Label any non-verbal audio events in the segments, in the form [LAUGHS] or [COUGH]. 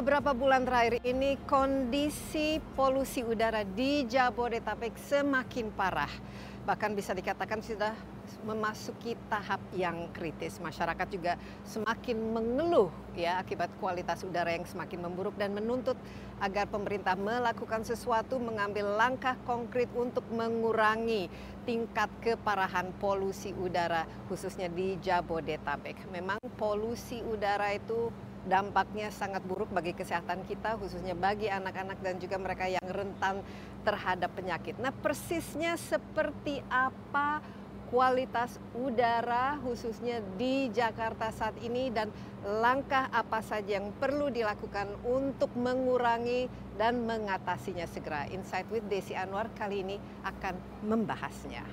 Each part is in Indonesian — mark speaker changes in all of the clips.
Speaker 1: beberapa bulan terakhir ini kondisi polusi udara di Jabodetabek semakin parah. Bahkan bisa dikatakan sudah memasuki tahap yang kritis. Masyarakat juga semakin mengeluh ya akibat kualitas udara yang semakin memburuk dan menuntut agar pemerintah melakukan sesuatu mengambil langkah konkret untuk mengurangi tingkat keparahan polusi udara khususnya di Jabodetabek. Memang polusi udara itu dampaknya sangat buruk bagi kesehatan kita khususnya bagi anak-anak dan juga mereka yang rentan terhadap penyakit. Nah, persisnya seperti apa kualitas udara khususnya di Jakarta saat ini dan langkah apa saja yang perlu dilakukan untuk mengurangi dan mengatasinya segera. Insight with Desi Anwar kali ini akan membahasnya.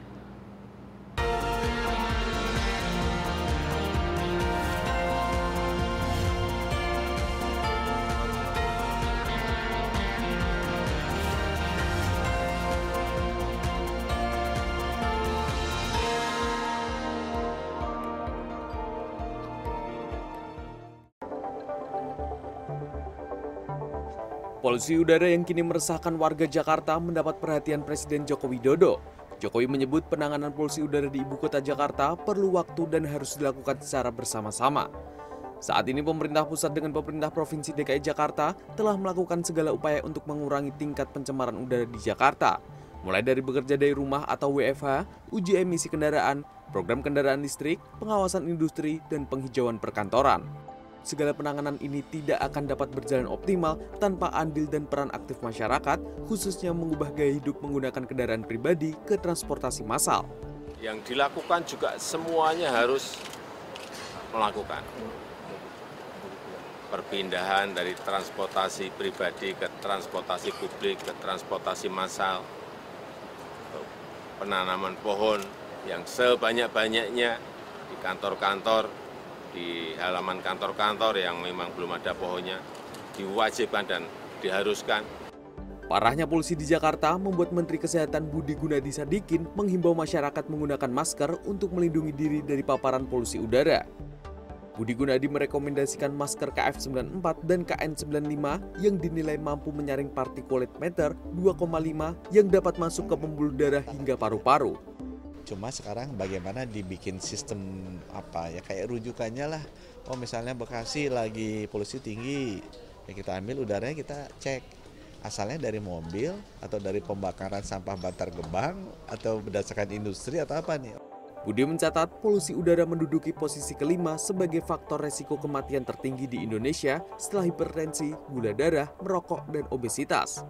Speaker 2: Polusi udara yang kini meresahkan warga Jakarta mendapat perhatian Presiden Joko Widodo. Jokowi menyebut penanganan polusi udara di ibu kota Jakarta perlu waktu dan harus dilakukan secara bersama-sama. Saat ini pemerintah pusat dengan pemerintah Provinsi DKI Jakarta telah melakukan segala upaya untuk mengurangi tingkat pencemaran udara di Jakarta. Mulai dari bekerja dari rumah atau WFH, uji emisi kendaraan, program kendaraan listrik, pengawasan industri, dan penghijauan perkantoran segala penanganan ini tidak akan dapat berjalan optimal tanpa andil dan peran aktif masyarakat, khususnya mengubah gaya hidup menggunakan kendaraan pribadi ke transportasi massal.
Speaker 3: Yang dilakukan juga semuanya harus melakukan. Perpindahan dari transportasi pribadi ke transportasi publik ke transportasi massal, penanaman pohon yang sebanyak-banyaknya di kantor-kantor di halaman kantor-kantor yang memang belum ada pohonnya diwajibkan dan diharuskan.
Speaker 2: Parahnya polusi di Jakarta membuat Menteri Kesehatan Budi Gunadi Sadikin menghimbau masyarakat menggunakan masker untuk melindungi diri dari paparan polusi udara. Budi Gunadi merekomendasikan masker KF94 dan KN95 yang dinilai mampu menyaring partikulat meter 2,5 yang dapat masuk ke pembuluh darah hingga paru-paru.
Speaker 4: Cuma sekarang bagaimana dibikin sistem apa ya kayak rujukannya lah. Oh misalnya Bekasi lagi polusi tinggi, ya kita ambil udaranya kita cek asalnya dari mobil atau dari pembakaran sampah Bantar Gebang atau berdasarkan industri atau apa nih.
Speaker 2: Budi mencatat polusi udara menduduki posisi kelima sebagai faktor resiko kematian tertinggi di Indonesia setelah hipertensi, gula darah, merokok, dan obesitas.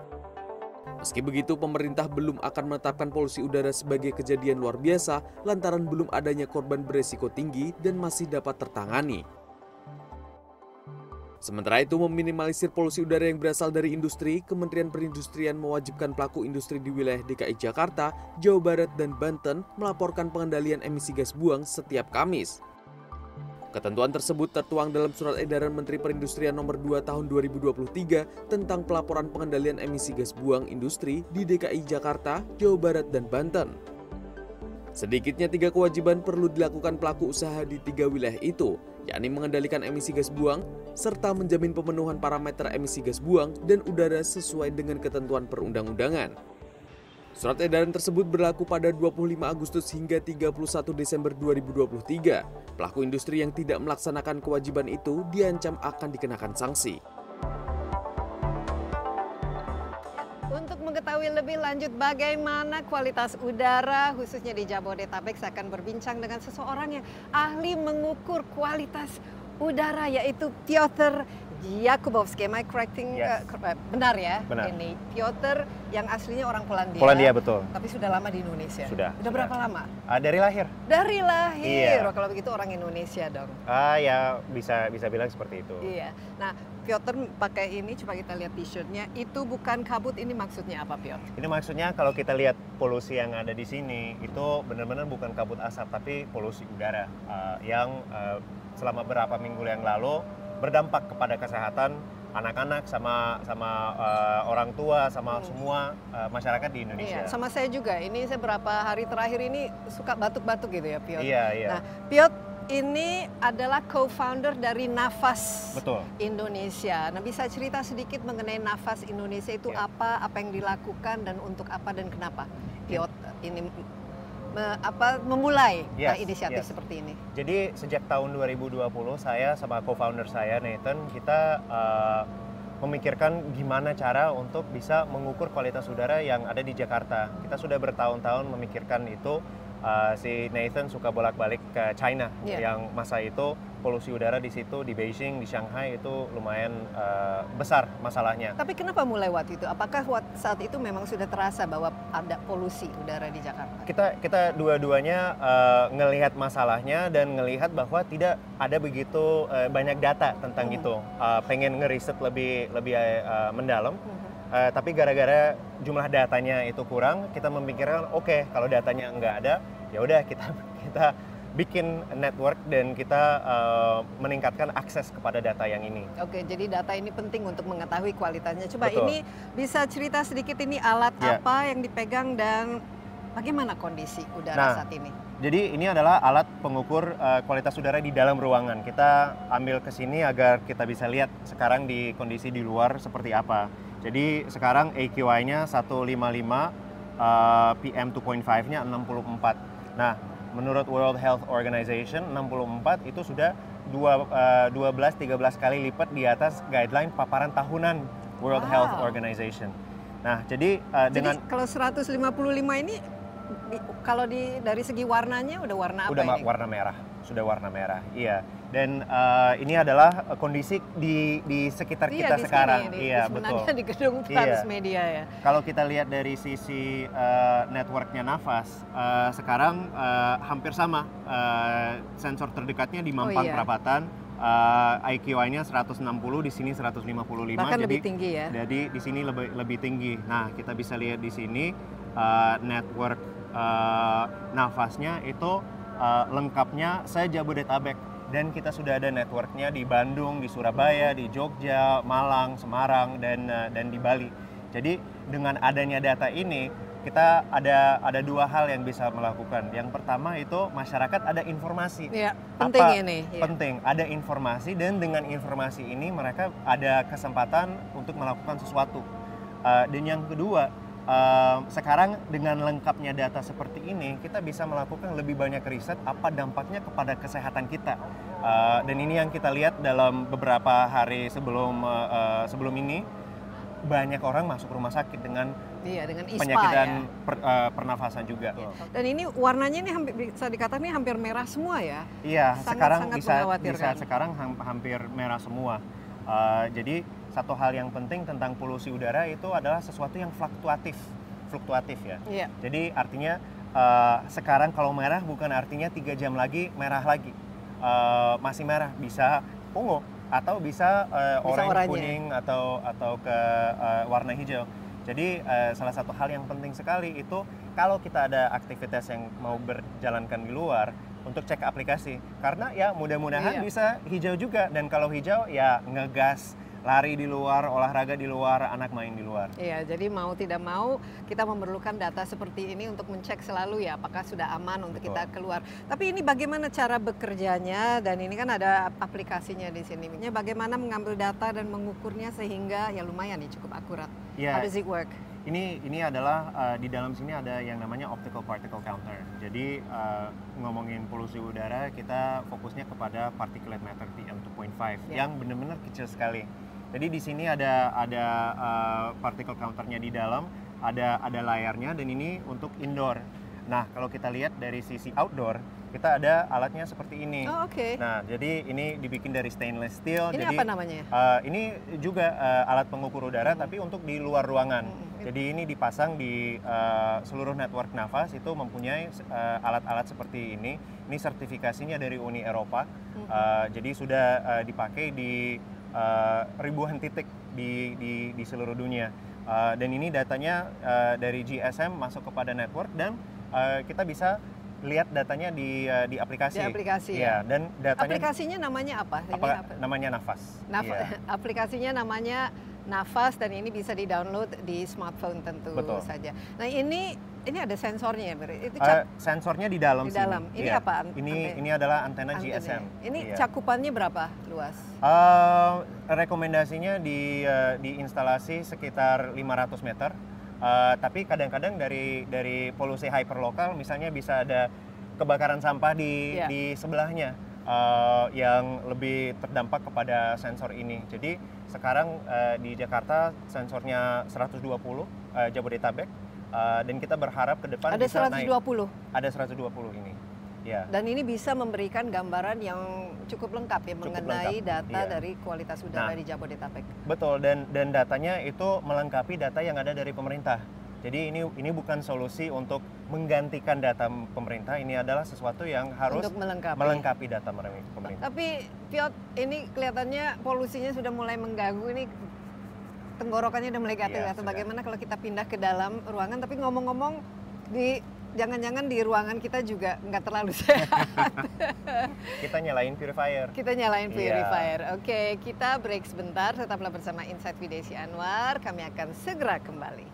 Speaker 2: Meski begitu, pemerintah belum akan menetapkan polusi udara sebagai kejadian luar biasa lantaran belum adanya korban beresiko tinggi dan masih dapat tertangani. Sementara itu, meminimalisir polusi udara yang berasal dari industri, Kementerian Perindustrian mewajibkan pelaku industri di wilayah DKI Jakarta, Jawa Barat, dan Banten melaporkan pengendalian emisi gas buang setiap Kamis. Ketentuan tersebut tertuang dalam Surat Edaran Menteri Perindustrian Nomor 2 Tahun 2023 tentang pelaporan pengendalian emisi gas buang industri di DKI Jakarta, Jawa Barat, dan Banten. Sedikitnya tiga kewajiban perlu dilakukan pelaku usaha di tiga wilayah itu, yakni mengendalikan emisi gas buang, serta menjamin pemenuhan parameter emisi gas buang dan udara sesuai dengan ketentuan perundang-undangan. Surat edaran tersebut berlaku pada 25 Agustus hingga 31 Desember 2023. Pelaku industri yang tidak melaksanakan kewajiban itu diancam akan dikenakan sanksi.
Speaker 1: Untuk mengetahui lebih lanjut bagaimana kualitas udara khususnya di Jabodetabek saya akan berbincang dengan seseorang yang ahli mengukur kualitas udara yaitu Piotr Jakubowski, am I correcting?
Speaker 5: Yes.
Speaker 1: Uh, benar ya?
Speaker 5: Benar.
Speaker 1: Ini Piotr yang aslinya orang Polandia.
Speaker 5: Polandia betul.
Speaker 1: Tapi sudah lama di Indonesia.
Speaker 5: Sudah,
Speaker 1: Udah
Speaker 5: sudah.
Speaker 1: berapa lama?
Speaker 5: Ah, dari lahir.
Speaker 1: Dari lahir.
Speaker 5: Iya.
Speaker 1: Kalau begitu orang Indonesia dong.
Speaker 5: Ah ya bisa bisa bilang seperti itu.
Speaker 1: Iya. Nah, Piotr pakai ini coba kita lihat t-shirtnya. Itu bukan kabut. Ini maksudnya apa, Piotr?
Speaker 5: Ini maksudnya kalau kita lihat polusi yang ada di sini itu benar-benar bukan kabut asap tapi polusi udara ah, yang ah, selama beberapa minggu yang lalu berdampak kepada kesehatan anak-anak sama sama ah, orang tua sama semua ah, masyarakat di Indonesia.
Speaker 1: Iya, sama saya juga. Ini saya berapa hari terakhir ini suka batuk-batuk gitu ya, Piotr.
Speaker 5: Iya, iya.
Speaker 1: Nah, Piotr ini adalah co-founder dari Nafas
Speaker 5: Betul.
Speaker 1: Indonesia. Nah, bisa cerita sedikit mengenai Nafas Indonesia itu
Speaker 5: Ya.
Speaker 1: apa, apa yang dilakukan dan untuk apa dan kenapa? Piot ini me- apa memulai
Speaker 5: Yes,
Speaker 1: inisiatif
Speaker 5: yes.
Speaker 1: seperti ini?
Speaker 5: Jadi sejak tahun 2020 saya sama co-founder saya Nathan kita uh, memikirkan gimana cara untuk bisa mengukur kualitas udara yang ada di Jakarta. Kita sudah bertahun-tahun memikirkan itu. Uh, si Nathan suka bolak-balik ke China
Speaker 1: Iya.
Speaker 5: yang masa itu polusi udara di situ di Beijing di Shanghai itu lumayan uh, besar masalahnya.
Speaker 1: Tapi kenapa mulai waktu itu? Apakah saat itu memang sudah terasa bahwa ada polusi udara di Jakarta?
Speaker 5: kita kita dua-duanya uh, ngelihat masalahnya dan ngelihat bahwa tidak ada begitu uh, banyak data tentang
Speaker 1: Hmm.
Speaker 5: itu. Uh, pengen ngeriset lebih lebih uh, mendalam,
Speaker 1: Mhm.
Speaker 5: uh, tapi gara-gara jumlah datanya itu kurang, kita memikirkan oke kalau datanya nggak ada, ya udah kita [LAUGHS] kita bikin network dan kita uh, meningkatkan akses kepada data yang ini.
Speaker 1: Oke, jadi data ini penting untuk mengetahui kualitasnya. Coba
Speaker 5: Betul.
Speaker 1: ini bisa cerita sedikit ini alat
Speaker 5: Ya.
Speaker 1: apa yang dipegang dan bagaimana kondisi udara
Speaker 5: Nah,
Speaker 1: saat ini?
Speaker 5: Jadi ini adalah alat pengukur uh, kualitas udara di dalam ruangan. Kita ambil ke sini agar kita bisa lihat sekarang di kondisi di luar seperti apa. Jadi sekarang AQI-nya 155, uh, PM 2.5-nya 64. Nah, menurut World Health Organization 64 itu sudah dua, uh, 12-13 kali lipat di atas guideline paparan tahunan World
Speaker 1: Wow.
Speaker 5: Health Organization. Nah, jadi uh, dengan
Speaker 1: Jadi kalau 155 ini di- kalau di dari segi warnanya udah warna apa
Speaker 5: udah ma-
Speaker 1: ini?
Speaker 5: warna merah sudah warna merah iya dan eh, ini adalah eh, kondisi di di sekitar
Speaker 1: Iya,
Speaker 5: kita
Speaker 1: di
Speaker 5: sekarang
Speaker 1: sini, di-
Speaker 5: iya
Speaker 1: sebenarnya
Speaker 5: betul
Speaker 1: di gedung
Speaker 5: Iya.
Speaker 1: Transmedia ya.
Speaker 5: kalau kita lihat dari sisi eh, networknya nafas eh, sekarang eh, hampir sama Eh, sensor terdekatnya di Mampang
Speaker 1: iya.
Speaker 5: Perapatan eh, IQI-nya 160 di sini 155
Speaker 1: Bahkan
Speaker 5: jadi
Speaker 1: lebih tinggi ya.
Speaker 5: jadi di sini lebih lebih tinggi. Nah, kita bisa lihat di sini uh, network uh, nafasnya itu uh, lengkapnya se-Jabodetabek dan kita sudah ada networknya di Bandung, di Surabaya, di Jogja, Malang, Semarang dan uh, dan di Bali. Jadi dengan adanya data ini kita ada ada dua hal yang bisa melakukan. Yang pertama itu masyarakat ada informasi
Speaker 1: Iya, penting
Speaker 5: apa
Speaker 1: ini. ya.
Speaker 5: penting ada informasi dan dengan informasi ini mereka ada kesempatan untuk melakukan sesuatu Uh, dan yang kedua uh, sekarang dengan lengkapnya data seperti ini kita bisa melakukan lebih banyak riset apa dampaknya kepada kesehatan kita Uh, dan ini yang kita lihat dalam beberapa hari sebelum uh, sebelum ini banyak orang masuk rumah sakit dengan
Speaker 1: Iya, dengan ISPA
Speaker 5: penyakitan
Speaker 1: ya.
Speaker 5: per- uh, pernafasan juga.
Speaker 1: Dan ini warnanya ini hampir bisa dikatakan ini hampir merah semua ya.
Speaker 5: Iya,
Speaker 1: Sangat-
Speaker 5: sekarang
Speaker 1: sangat
Speaker 5: bisa bisa sekarang ham- hampir merah semua. Uh, jadi satu hal yang penting tentang polusi udara itu adalah sesuatu yang fluktuatif, fluktuatif ya.
Speaker 1: Iya.
Speaker 5: Jadi artinya uh, sekarang kalau merah bukan artinya tiga jam lagi merah lagi, Uh, masih merah bisa ungu atau bisa, uh,
Speaker 1: Bisa
Speaker 5: orange,
Speaker 1: oranye.
Speaker 5: kuning atau atau ke uh, warna hijau. Jadi uh, salah satu hal yang penting sekali itu kalau kita ada aktivitas yang mau berjalankan di luar untuk cek aplikasi karena ya mudah-mudahan
Speaker 1: Iya.
Speaker 5: bisa hijau juga dan kalau hijau ya ngegas lari di luar olahraga di luar anak main di luar
Speaker 1: Iya, jadi mau tidak mau kita memerlukan data seperti ini untuk mencek selalu ya apakah sudah aman untuk
Speaker 5: Betul.
Speaker 1: kita keluar. Tapi ini bagaimana cara bekerjanya dan ini kan ada aplikasinya di sini. Ini Bagaimana mengambil data dan mengukurnya sehingga ya lumayan nih cukup akurat.
Speaker 5: ya
Speaker 1: How does it work?
Speaker 5: ini ini adalah uh, di dalam sini ada yang namanya optical particle counter. Jadi uh, ngomongin polusi udara kita fokusnya kepada particulate matter PM2.5
Speaker 1: Ya.
Speaker 5: yang benar-benar kecil sekali. Jadi di sini ada ada uh, particle counternya di dalam, ada ada layarnya dan ini untuk indoor. Nah kalau kita lihat dari sisi outdoor kita ada alatnya seperti ini.
Speaker 1: Oh, oke.
Speaker 5: Nah jadi ini dibikin dari stainless steel.
Speaker 1: ini
Speaker 5: jadi
Speaker 1: apa namanya?
Speaker 5: Uh, ini juga uh, alat pengukur udara tapi untuk di luar ruangan.
Speaker 1: Hmm.
Speaker 5: Jadi ini dipasang di uh, seluruh network nafas itu mempunyai uh, alat-alat seperti ini. Ini sertifikasinya dari Uni Eropa.
Speaker 1: Hmm.
Speaker 5: Uh, jadi sudah uh, dipakai di uh, ribuan titik di, di, di seluruh dunia. Uh, dan ini datanya uh, dari GSM masuk kepada network dan uh, kita bisa lihat datanya di uh, di aplikasi.
Speaker 1: Di aplikasi,
Speaker 5: Iya, dan datanya
Speaker 1: Aplikasinya namanya apa? Ini
Speaker 5: apa,
Speaker 1: apa?
Speaker 5: namanya nafas.
Speaker 1: Naf-
Speaker 5: Iya. [LAUGHS]
Speaker 1: aplikasinya namanya Nafas dan ini bisa di-download di smartphone tentu
Speaker 5: Betul.
Speaker 1: saja. Nah ini ini ada sensornya ya? Itu
Speaker 5: Uh, sensornya di dalam
Speaker 1: di
Speaker 5: sini.
Speaker 1: dalam. Ini
Speaker 5: Iya.
Speaker 1: apa?
Speaker 5: Ini
Speaker 1: ante-
Speaker 5: ini adalah antena? GSM.
Speaker 1: Ini
Speaker 5: Iya.
Speaker 1: cakupannya berapa luas?
Speaker 5: Eh, rekomendasinya di eh, di instalasi sekitar 500 meter. Eh, tapi kadang-kadang dari dari polusi hyperlokal misalnya bisa ada kebakaran sampah di
Speaker 1: Iya.
Speaker 5: di sebelahnya eh, yang lebih terdampak kepada sensor ini. Jadi sekarang eh, di Jakarta sensornya 120 eh, Jabodetabek eh, dan kita berharap ke depan
Speaker 1: Ada
Speaker 5: bisa naik.
Speaker 1: 120
Speaker 5: Ada 120 ini. Ya.
Speaker 1: dan ini bisa memberikan gambaran yang cukup lengkap ya
Speaker 5: Cukup
Speaker 1: mengenai
Speaker 5: lengkap,
Speaker 1: data
Speaker 5: iya.
Speaker 1: dari kualitas udara
Speaker 5: Nah.
Speaker 1: di Jabodetabek.
Speaker 5: Betul dan dan datanya itu melengkapi data yang ada dari pemerintah. Jadi ini ini bukan solusi untuk menggantikan data pemerintah, ini adalah sesuatu yang harus
Speaker 1: untuk melengkapi.
Speaker 5: melengkapi data pemerintah.
Speaker 1: Tapi Piot, ini kelihatannya polusinya sudah mulai mengganggu ini tenggorokannya udah mulai
Speaker 5: Iya,
Speaker 1: gatal-gatal.
Speaker 5: sudah.
Speaker 1: Bagaimana kalau kita pindah ke dalam ruangan? Tapi ngomong-ngomong di jangan-jangan di ruangan kita juga nggak terlalu [LAUGHS] sehat.
Speaker 5: Kita nyalain purifier.
Speaker 1: kita nyalain
Speaker 5: Iya.
Speaker 1: purifier. Oke, kita break sebentar. Tetaplah bersama Insight with Desi Anwar. Kami akan segera kembali.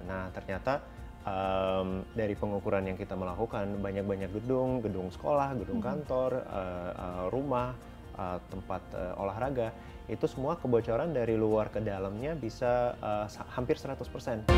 Speaker 5: Nah ternyata em, dari pengukuran yang kita melakukan banyak-banyak gedung, gedung sekolah, gedung kantor, eh, eh, rumah, eh, tempat eh, olahraga itu semua kebocoran dari luar ke dalamnya bisa sa- hampir 100%.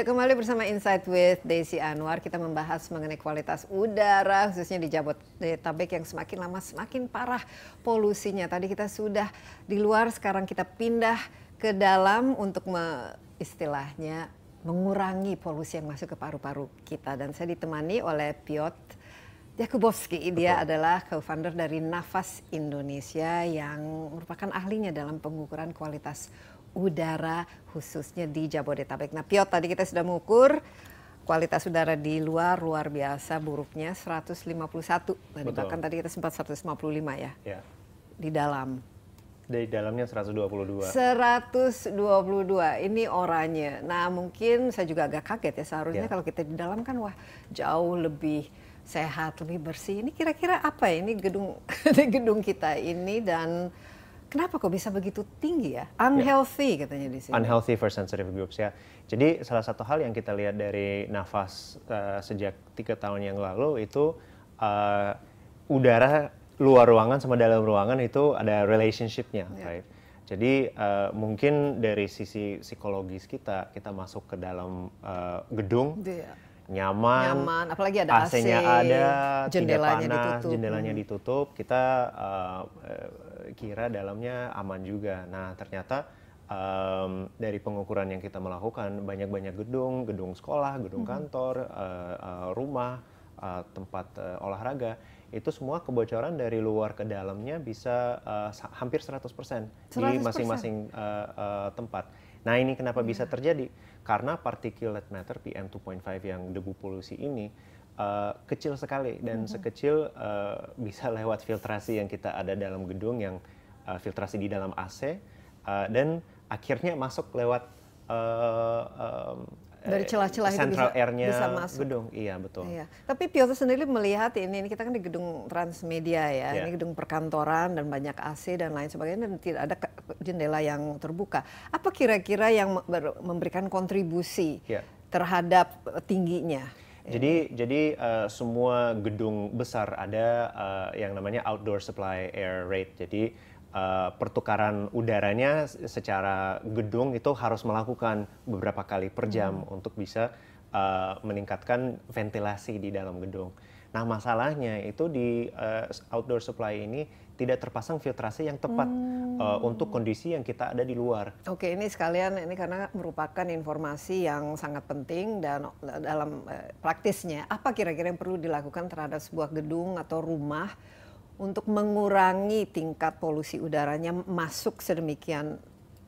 Speaker 1: Ya kembali bersama Insight with Desi Anwar kita membahas mengenai kualitas udara khususnya di Jabodetabek yang semakin lama semakin parah polusinya. Tadi kita sudah di luar sekarang kita pindah ke dalam untuk me- istilahnya mengurangi polusi yang masuk ke paru-paru kita dan saya ditemani oleh Piotr Jakubowski. Dia adalah co-founder dari Nafas Indonesia yang merupakan ahlinya dalam pengukuran kualitas udara khususnya di Jabodetabek. Nah, Piot tadi kita sudah mengukur kualitas udara di luar luar biasa buruknya 151. Tadi
Speaker 5: Betul.
Speaker 1: bahkan tadi kita sempat 155 ya
Speaker 5: Ya,
Speaker 1: di dalam.
Speaker 5: dari dalamnya 122.
Speaker 1: 122 ini oranye. Nah mungkin saya juga agak kaget ya seharusnya
Speaker 5: Ya.
Speaker 1: kalau kita di dalam kan wah jauh lebih sehat, lebih bersih. Ini kira-kira apa ya ini gedung [LAUGHS] gedung kita ini dan kenapa kok bisa begitu tinggi ya? Unhealthy katanya di sini.
Speaker 5: Unhealthy for sensitive groups ya. Jadi salah satu hal yang kita lihat dari nafas eh, sejak tiga tahun yang lalu itu eh, udara luar ruangan sama dalam ruangan itu ada relationshipnya,
Speaker 1: Ya.
Speaker 5: right? Jadi eh, mungkin dari sisi psikologis kita kita masuk ke dalam eh, gedung
Speaker 1: Iya.
Speaker 5: nyaman,
Speaker 1: Nyaman, apalagi ada AC,
Speaker 5: AC-nya ada,
Speaker 1: jendelanya
Speaker 5: tidak panas,
Speaker 1: ditutup.
Speaker 5: jendelanya
Speaker 1: Hmm.
Speaker 5: ditutup, kita uh, uh, kira dalamnya aman juga. Nah ternyata um, dari pengukuran yang kita melakukan banyak-banyak gedung, gedung sekolah, gedung
Speaker 1: Hmm.
Speaker 5: kantor, uh, uh, rumah, uh, tempat uh, olahraga itu semua kebocoran dari luar ke dalamnya bisa uh, hampir 100%, di
Speaker 1: 100%.
Speaker 5: masing-masing uh, uh, tempat. Nah ini kenapa bisa
Speaker 1: Iya.
Speaker 5: terjadi? Karena particulate matter PM 2.5 yang debu polusi ini uh, kecil sekali dan sekecil uh, bisa [LAUGHS] lewat filtrasi yang kita ada dalam gedung yang uh, filtrasi di dalam AC uh, dan akhirnya masuk lewat uh, um,
Speaker 1: Dari
Speaker 5: eh,
Speaker 1: celah-celah itu
Speaker 5: central
Speaker 1: bisa-
Speaker 5: air-nya
Speaker 1: bisa masuk.
Speaker 5: gedung. Iya betul.
Speaker 1: Iya. Tapi Piotr sendiri melihat ini, ini kita kan di gedung Transmedia ya,
Speaker 5: Iya.
Speaker 1: ini gedung perkantoran dan banyak AC dan lain sebagainya dan tidak ada jendela yang terbuka. Apa kira-kira yang me- ber- memberikan kontribusi
Speaker 5: Iya.
Speaker 1: terhadap eh, tingginya?
Speaker 5: Jadi jadi uh, semua gedung besar ada uh, yang namanya outdoor supply air rate. Jadi uh, pertukaran udaranya secara gedung itu harus melakukan beberapa kali per jam untuk bisa uh, meningkatkan ventilasi di dalam gedung. Nah masalahnya itu di uh, outdoor supply ini tidak terpasang filtrasi yang tepat uh, untuk kondisi yang kita ada di luar.
Speaker 1: Oke, ini sekalian ini karena merupakan informasi yang sangat penting dan dalam eh, praktisnya apa kira-kira yang perlu dilakukan terhadap sebuah gedung atau rumah untuk mengurangi tingkat polusi udaranya masuk sedemikian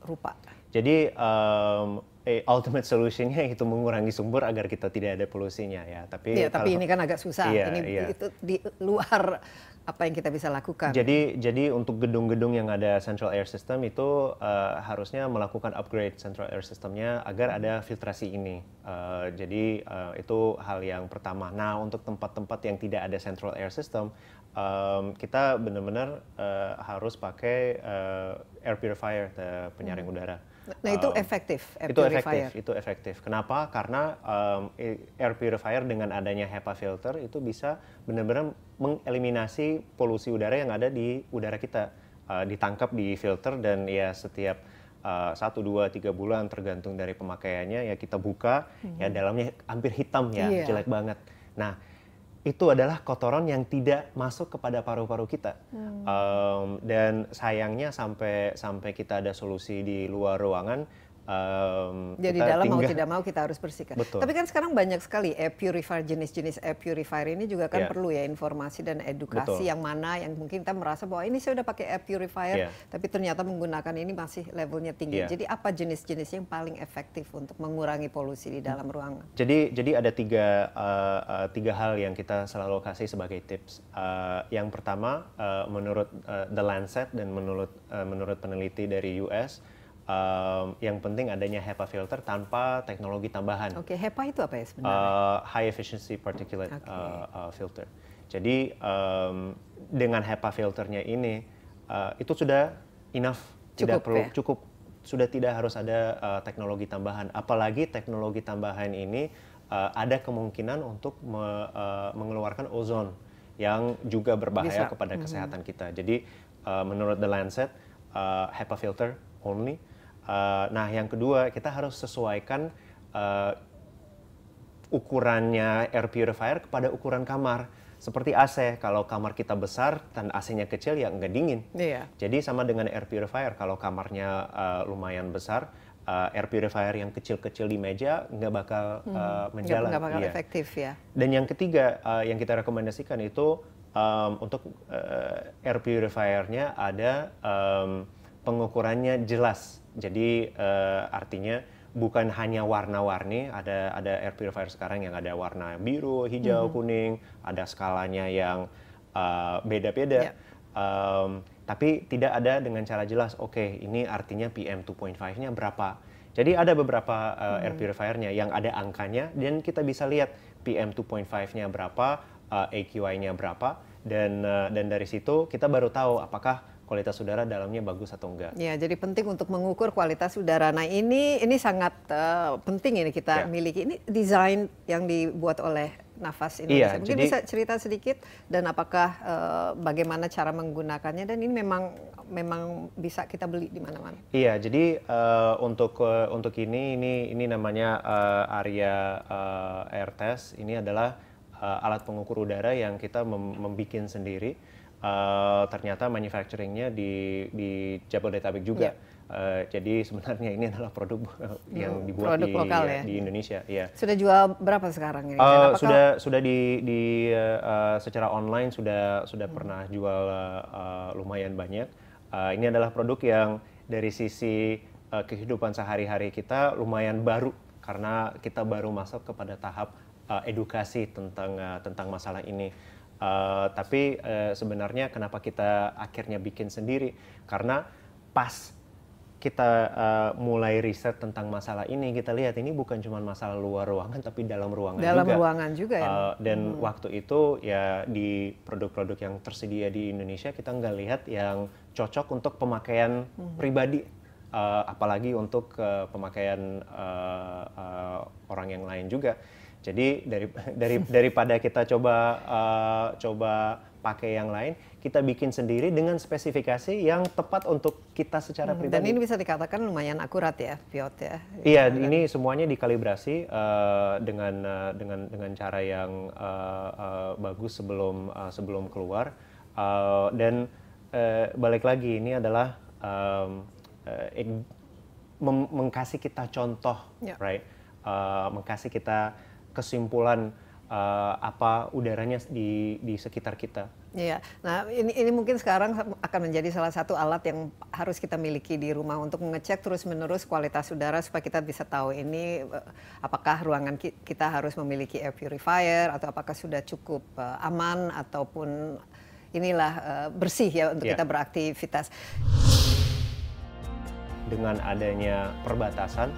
Speaker 1: rupa.
Speaker 5: Jadi um, eh, ultimate solutionnya itu mengurangi sumber agar kita tidak ada polusinya ya. Tapi
Speaker 1: Iya, tapi
Speaker 5: kalau-
Speaker 1: ini kan agak susah.
Speaker 5: Iya,
Speaker 1: ini
Speaker 5: iya.
Speaker 1: itu di luar apa yang kita bisa lakukan?
Speaker 5: Jadi jadi untuk gedung-gedung yang ada central air system itu uh, harusnya melakukan upgrade central air systemnya agar ada filtrasi ini. Uh, jadi uh, itu hal yang pertama. Nah untuk tempat-tempat yang tidak ada central air system, um, kita benar-benar uh, harus pakai uh, air purifier, penyaring hmm. udara.
Speaker 1: Nah itu um, efektif,
Speaker 5: air itu purifier. efektif, itu efektif. Kenapa? Karena um, air purifier dengan adanya HEPA filter itu bisa benar-benar mengeliminasi polusi udara yang ada di udara kita, uh, ditangkap di filter dan ya setiap uh, satu dua tiga bulan tergantung dari pemakaiannya ya kita buka hmm. ya dalamnya hampir hitam ya, yeah. jelek banget. Nah itu adalah kotoran yang tidak masuk kepada paru-paru kita. Hmm. Um, dan sayangnya sampai sampai kita ada solusi di luar ruangan
Speaker 1: Um, Jadi dalam tinggal. mau tidak mau kita harus bersihkan. Betul. Tapi kan sekarang banyak sekali air purifier jenis-jenis air purifier ini juga kan yeah. perlu ya informasi dan edukasi Betul. yang mana yang mungkin kita merasa bahwa ini saya udah pakai air purifier, yeah. tapi ternyata menggunakan ini masih levelnya tinggi. Yeah. Jadi apa jenis-jenis yang paling efektif untuk mengurangi polusi di dalam ruangan?
Speaker 5: Jadi jadi ada tiga uh, uh, tiga hal yang kita selalu kasih sebagai tips. Uh, yang pertama uh, menurut uh, The Lancet dan menurut uh, menurut peneliti dari US um, yang penting adanya HEPA filter tanpa teknologi tambahan.
Speaker 1: Oke, okay, HEPA itu apa ya sebenarnya? Uh,
Speaker 5: high efficiency particulate okay. uh, uh, filter. Jadi um, dengan HEPA filternya ini uh, itu sudah enough, cukup, tidak perlu ya? cukup, sudah tidak harus ada uh, teknologi tambahan. Apalagi teknologi tambahan ini uh, ada kemungkinan untuk me, uh, mengeluarkan ozon yang juga berbahaya Bisa. kepada mm -hmm. kesehatan kita. Jadi uh, menurut The Lancet, uh, HEPA filter only Uh, nah, yang kedua kita harus sesuaikan uh, ukurannya air purifier kepada ukuran kamar. Seperti AC, kalau kamar kita besar dan AC-nya kecil ya nggak dingin.
Speaker 1: Iya.
Speaker 5: Jadi sama dengan air purifier, kalau kamarnya uh, lumayan besar, uh, air purifier yang kecil-kecil di meja nggak bakal hmm. uh, menjalan.
Speaker 1: Nggak bakal iya. efektif ya.
Speaker 5: Dan yang ketiga uh, yang kita rekomendasikan itu um, untuk uh, air purifiernya ada um, pengukurannya jelas jadi uh, artinya bukan hanya warna-warni, ada ada air purifier sekarang yang ada warna biru, hijau, hmm. kuning, ada skalanya yang uh, beda-beda. Yeah. Um, tapi tidak ada dengan cara jelas, oke okay, ini artinya PM 2.5-nya berapa. Jadi ada beberapa uh, hmm. air purifiernya yang ada angkanya dan kita bisa lihat PM 2.5-nya berapa, uh, AQI-nya berapa dan uh, dan dari situ kita baru tahu apakah kualitas udara dalamnya bagus atau enggak.
Speaker 1: Ya, jadi penting untuk mengukur kualitas udara. Nah, ini ini sangat uh, penting ini kita ya. miliki. Ini desain yang dibuat oleh Nafas Indonesia. Iya, Mungkin jadi, bisa cerita sedikit dan apakah uh, bagaimana cara menggunakannya dan ini memang memang bisa kita beli di mana-mana.
Speaker 5: Iya, jadi uh, untuk uh, untuk ini ini ini namanya uh, area uh, air test. Ini adalah uh, alat pengukur udara yang kita mem membuat sendiri uh, ternyata manufacturingnya di di Jabodetabek juga. Yeah. Uh, jadi sebenarnya ini adalah produk yang dibuat produk di, lokal ya? di Indonesia. Ya.
Speaker 1: Sudah jual berapa sekarang ini?
Speaker 5: Uh, sudah sudah di, di uh, secara online sudah sudah hmm. pernah jual uh, lumayan banyak. Uh, ini adalah produk yang dari sisi uh, kehidupan sehari-hari kita lumayan baru karena kita baru masuk kepada tahap uh, edukasi tentang uh, tentang masalah ini. Uh, tapi uh, sebenarnya kenapa kita akhirnya bikin sendiri? Karena pas kita uh, mulai riset tentang masalah ini, kita lihat ini bukan cuma masalah luar ruangan, tapi dalam ruangan
Speaker 1: dalam
Speaker 5: juga.
Speaker 1: Dalam ruangan juga ya. Uh,
Speaker 5: dan hmm. waktu itu ya di produk-produk yang tersedia di Indonesia kita nggak lihat yang cocok untuk pemakaian hmm. pribadi, uh, apalagi untuk uh, pemakaian uh, uh, orang yang lain juga. Jadi dari dari [LAUGHS] daripada kita coba uh, coba pakai yang lain, kita bikin sendiri dengan spesifikasi yang tepat untuk kita secara hmm, pribadi.
Speaker 1: Dan ini bisa dikatakan lumayan akurat ya, Piot ya.
Speaker 5: Iya, ya, ini semuanya dikalibrasi uh, dengan uh, dengan dengan cara yang uh, uh, bagus sebelum uh, sebelum keluar. Uh, dan uh, balik lagi ini adalah um, uh, mengkasih kita contoh, yeah. right? Uh, mengkasih kita kesimpulan uh, apa udaranya di di sekitar kita.
Speaker 1: Iya, nah ini ini mungkin sekarang akan menjadi salah satu alat yang harus kita miliki di rumah untuk mengecek terus menerus kualitas udara supaya kita bisa tahu ini eh, apakah ruangan kita harus memiliki air purifier atau apakah sudah cukup uh, aman ataupun inilah uh, bersih ya untuk
Speaker 5: Yeah.
Speaker 1: kita beraktivitas.
Speaker 5: dengan adanya perbatasan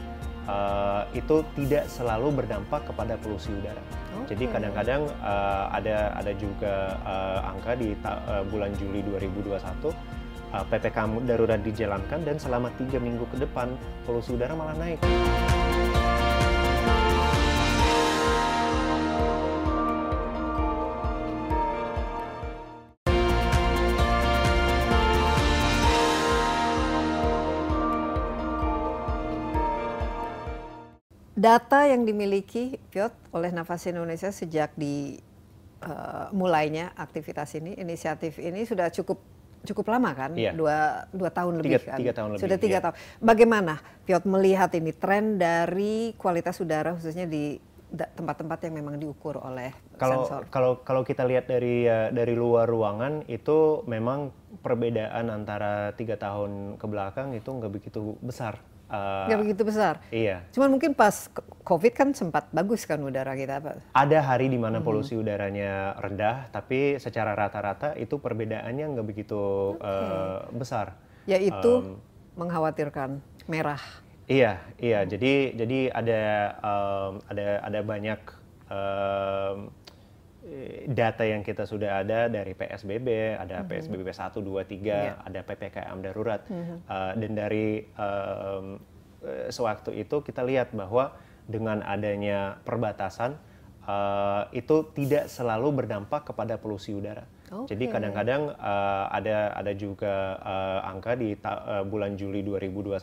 Speaker 5: uh, itu tidak selalu berdampak kepada polusi udara. Jadi
Speaker 1: Oke.
Speaker 5: kadang-kadang uh, ada ada juga uh, angka di ta- uh, bulan Juli 2021 uh, ppkm darurat dijalankan dan selama tiga minggu ke depan polusi udara malah naik.
Speaker 1: Data yang dimiliki Piot oleh Nafas Indonesia sejak di uh, mulainya aktivitas ini, inisiatif ini sudah cukup cukup lama kan,
Speaker 5: Iya.
Speaker 1: dua dua tahun lebih
Speaker 5: Tiga-
Speaker 1: kan,
Speaker 5: tiga tahun lebih,
Speaker 1: sudah tiga
Speaker 5: iya.
Speaker 1: tahun. Bagaimana Piot melihat ini tren dari kualitas udara khususnya di tempat-tempat yang memang diukur oleh
Speaker 5: Kalau
Speaker 1: sensor?
Speaker 5: kalau kalau kita lihat dari uh, dari luar ruangan itu memang perbedaan antara tiga tahun ke belakang itu nggak begitu besar. Uh,
Speaker 1: Nggak begitu besar.
Speaker 5: Iya.
Speaker 1: Cuman mungkin pas COVID kan sempat bagus kan udara kita, Pak.
Speaker 5: Ada hari di mana
Speaker 1: Hmm.
Speaker 5: polusi udaranya rendah, tapi secara rata-rata itu perbedaannya nggak begitu uh, besar.
Speaker 1: Yaitu
Speaker 5: Um,
Speaker 1: mengkhawatirkan merah.
Speaker 5: Iya, iya. Jadi jadi ada um, ada ada banyak um, eh, data yang kita sudah ada dari PSBB, ada PSBB 1, 2, 3, ada PPKM darurat. Uh, dan dari um, eh, sewaktu itu kita lihat bahwa dengan adanya perbatasan uh, itu tidak selalu berdampak kepada polusi udara. Jadi
Speaker 1: Oke.
Speaker 5: kadang-kadang uh, ada ada juga uh, angka di uh, bulan Juli 2021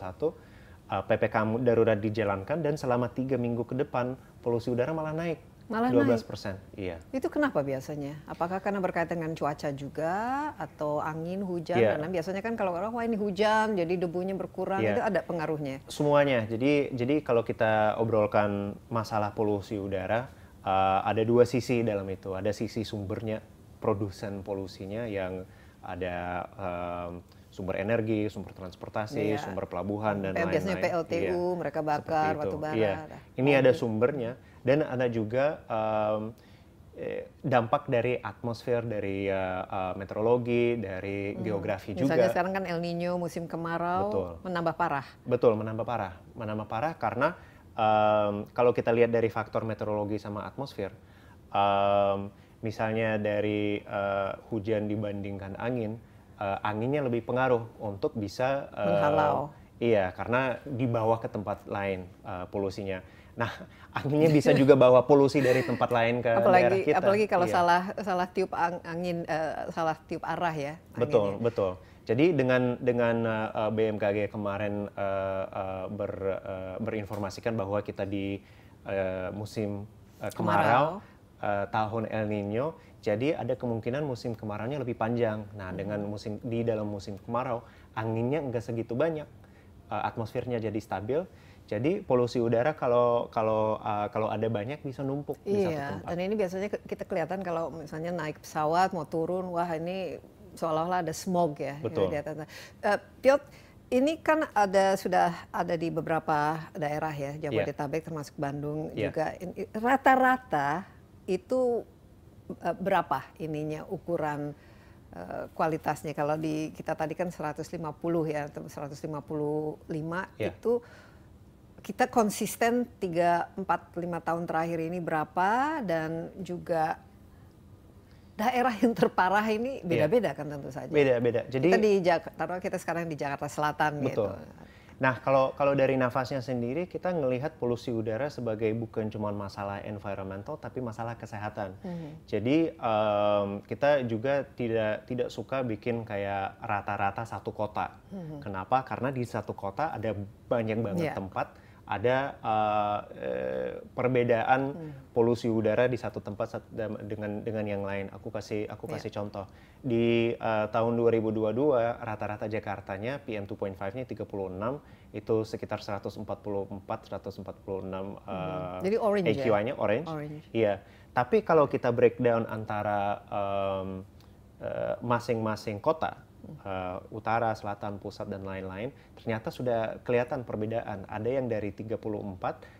Speaker 5: uh, ppkm darurat dijalankan dan selama tiga minggu ke depan polusi udara malah naik.
Speaker 1: Malah
Speaker 5: 12 persen. Iya.
Speaker 1: Itu kenapa biasanya? Apakah karena berkaitan dengan cuaca juga atau angin, hujan?
Speaker 5: Iya.
Speaker 1: Karena biasanya kan kalau orang wah ini hujan, jadi debunya berkurang,
Speaker 5: Iya.
Speaker 1: itu ada pengaruhnya.
Speaker 5: Semuanya. Jadi jadi kalau kita obrolkan masalah polusi udara, uh, ada dua sisi dalam itu. Ada sisi sumbernya, produsen polusinya yang ada um, sumber energi, sumber transportasi,
Speaker 1: Iya.
Speaker 5: sumber pelabuhan dan lain-lain.
Speaker 1: biasanya PLTU,
Speaker 5: Iya.
Speaker 1: mereka bakar batu bara.
Speaker 5: Iya. Ini ada sumbernya dan ada juga um, dampak dari atmosfer, dari uh, uh, meteorologi, dari geografi
Speaker 1: Hmm. Misalnya
Speaker 5: juga.
Speaker 1: sekarang kan El Nino musim kemarau
Speaker 5: Betul.
Speaker 1: menambah parah.
Speaker 5: Betul, menambah parah. Menambah parah karena um, kalau kita lihat dari faktor meteorologi sama atmosfer, um, misalnya dari uh, hujan dibandingkan angin, uh, anginnya lebih pengaruh untuk bisa uh,
Speaker 1: Menghalau.
Speaker 5: Iya, karena dibawa ke tempat lain uh, polusinya. Nah, [LAUGHS] anginnya bisa juga bawa polusi dari tempat lain ke daerah
Speaker 1: apalagi
Speaker 5: kita.
Speaker 1: apalagi kalau
Speaker 5: Iya.
Speaker 1: salah salah tiup ang- angin, eh, salah tiup arah ya.
Speaker 5: Betul,
Speaker 1: anginnya.
Speaker 5: betul. Jadi dengan dengan uh, BMKG kemarin uh, uh, ber, uh, berinformasikan bahwa kita di uh, musim uh, kemarau, uh, tahun El Nino, jadi ada kemungkinan musim kemaraunya lebih panjang. Nah, dengan musim di dalam musim kemarau, anginnya enggak segitu banyak, uh, atmosfernya jadi stabil. Jadi polusi udara kalau kalau uh, kalau ada banyak bisa numpuk di satu
Speaker 1: Iya,
Speaker 5: tempat.
Speaker 1: dan ini biasanya kita kelihatan kalau misalnya naik pesawat mau turun, wah ini seolah-olah ada smog ya.
Speaker 5: Betul.
Speaker 1: Di atas. Eh, Piot, ini kan ada sudah ada di beberapa daerah ya, Jabodetabek termasuk Bandung
Speaker 5: Iya.
Speaker 1: juga. Rata-rata itu berapa ininya ukuran kualitasnya? Kalau di kita tadi kan 150 ya, atau 155
Speaker 5: Iya.
Speaker 1: itu kita konsisten 3, 4, 5 tahun terakhir ini berapa dan juga daerah yang terparah ini beda-beda kan tentu saja.
Speaker 5: Beda-beda. Jadi
Speaker 1: kita di Jakarta, kita sekarang di Jakarta Selatan gitu.
Speaker 5: Nah, kalau kalau dari nafasnya sendiri kita ngelihat polusi udara sebagai bukan cuma masalah environmental tapi masalah kesehatan. Jadi em, kita juga tidak tidak suka bikin kayak rata-rata satu kota. Kenapa? Karena di satu kota ada banyak banget
Speaker 1: Iya.
Speaker 5: tempat ada eh, perbedaan polusi udara di satu tempat dengan dengan yang lain. Aku kasih aku
Speaker 1: Iya.
Speaker 5: kasih contoh. Di eh, tahun 2022 rata-rata Jakartanya PM 2.5-nya 36 itu sekitar 144 146 eh,
Speaker 1: Jadi orange ya?
Speaker 5: AQI-nya orange.
Speaker 1: Orange.
Speaker 5: Iya. Tapi kalau kita breakdown antara eh, masing-masing kota uh, utara, selatan, pusat dan lain-lain, ternyata sudah kelihatan perbedaan. Ada yang dari 34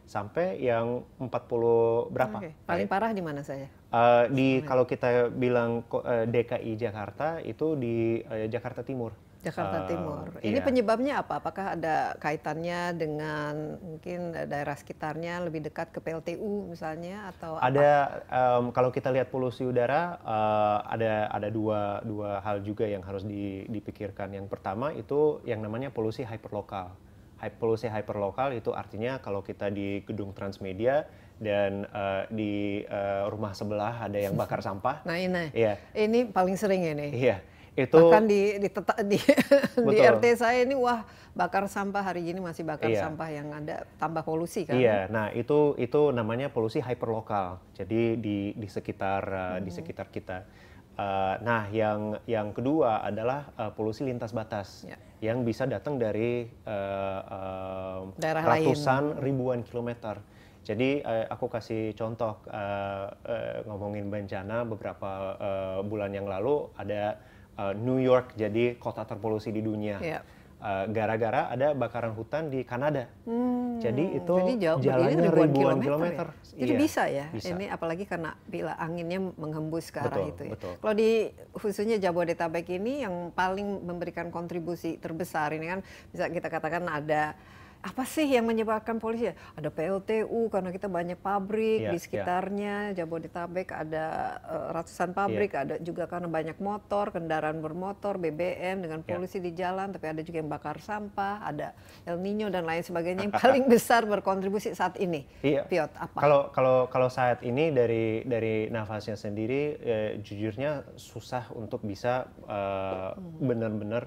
Speaker 5: sampai yang 40 berapa?
Speaker 1: Oke. Paling parah di mana saya?
Speaker 5: Uh, di kalau kita bilang uh, DKI Jakarta itu di uh, Jakarta Timur.
Speaker 1: Jakarta
Speaker 5: Uh,
Speaker 1: Timur. Ini
Speaker 5: iya.
Speaker 1: penyebabnya apa? Apakah ada kaitannya dengan mungkin daerah sekitarnya lebih dekat ke PLTU misalnya atau apa?
Speaker 5: Ada em, kalau kita lihat polusi udara eh, ada ada dua dua hal juga yang harus di- dipikirkan. Yang pertama itu yang namanya polusi hyperlokal. Hy- Polusi hyperlokal itu artinya kalau kita di gedung Transmedia dan eh, di eh, rumah sebelah ada yang bakar sampah.
Speaker 1: Nah ini,
Speaker 5: Iya,
Speaker 1: ini paling sering ini.
Speaker 5: iya. Itu
Speaker 1: Bahkan di di, teta- di, [LAUGHS] di. RT saya ini wah bakar sampah hari ini masih bakar
Speaker 5: Iya.
Speaker 1: sampah yang ada tambah polusi kan?
Speaker 5: Iya, nah itu itu namanya polusi hyperlokal. Jadi di di sekitar uh, di sekitar kita. Uh, nah, yang yang kedua adalah uh, polusi lintas batas
Speaker 1: Ya.
Speaker 5: yang bisa datang dari uh, um,
Speaker 1: Daerah lain.
Speaker 5: ratusan ribuan kilometer. Jadi uh, aku kasih contoh uh, uh, ngomongin bencana beberapa uh, bulan yang lalu ada uh, New York jadi kota terpolusi di dunia.
Speaker 1: Iya.
Speaker 5: Uh, gara-gara ada bakaran hutan di Kanada.
Speaker 1: Hmm,
Speaker 5: Jadi itu
Speaker 1: jadi jauh,
Speaker 5: jalannya ribuan,
Speaker 1: ribuan,
Speaker 5: kilometer.
Speaker 1: ya? Jadi
Speaker 5: Iya,
Speaker 1: bisa ya,
Speaker 5: bisa.
Speaker 1: ini apalagi karena bila anginnya menghembus ke arah
Speaker 5: Betul,
Speaker 1: itu ya.
Speaker 5: betul.
Speaker 1: Kalau di khususnya Jabodetabek ini yang paling memberikan kontribusi terbesar ini kan bisa kita katakan ada apa sih yang menyebabkan polusi? Ada PLTU karena kita banyak pabrik
Speaker 5: Iya,
Speaker 1: di
Speaker 5: iya.
Speaker 1: sekitarnya Jabodetabek ada eh, ratusan pabrik,
Speaker 5: Iya.
Speaker 1: ada juga karena banyak motor, kendaraan bermotor, BBM dengan
Speaker 5: Iya.
Speaker 1: polusi di jalan, tapi ada juga yang bakar sampah, ada El Nino dan lain sebagainya yang paling [LAUGHS] besar berkontribusi saat ini.
Speaker 5: Iya.
Speaker 1: Piot apa?
Speaker 5: Kalau kalau kalau saat ini dari dari nafasnya sendiri eh, jujurnya susah untuk bisa eh, benar-benar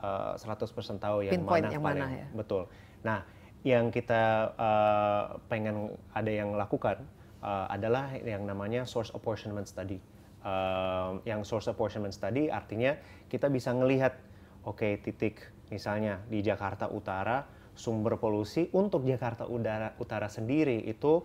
Speaker 5: eh, 100% tahu yang
Speaker 1: Pinpoint
Speaker 5: mana
Speaker 1: yang
Speaker 5: paling
Speaker 1: mana ya.
Speaker 5: betul. Nah, yang kita eh, pengen ada yang lakukan eh, adalah yang namanya source apportionment study. Eh, yang source apportionment study artinya kita bisa ngelihat oke titik misalnya di Jakarta Utara sumber polusi untuk Jakarta Udara Utara sendiri itu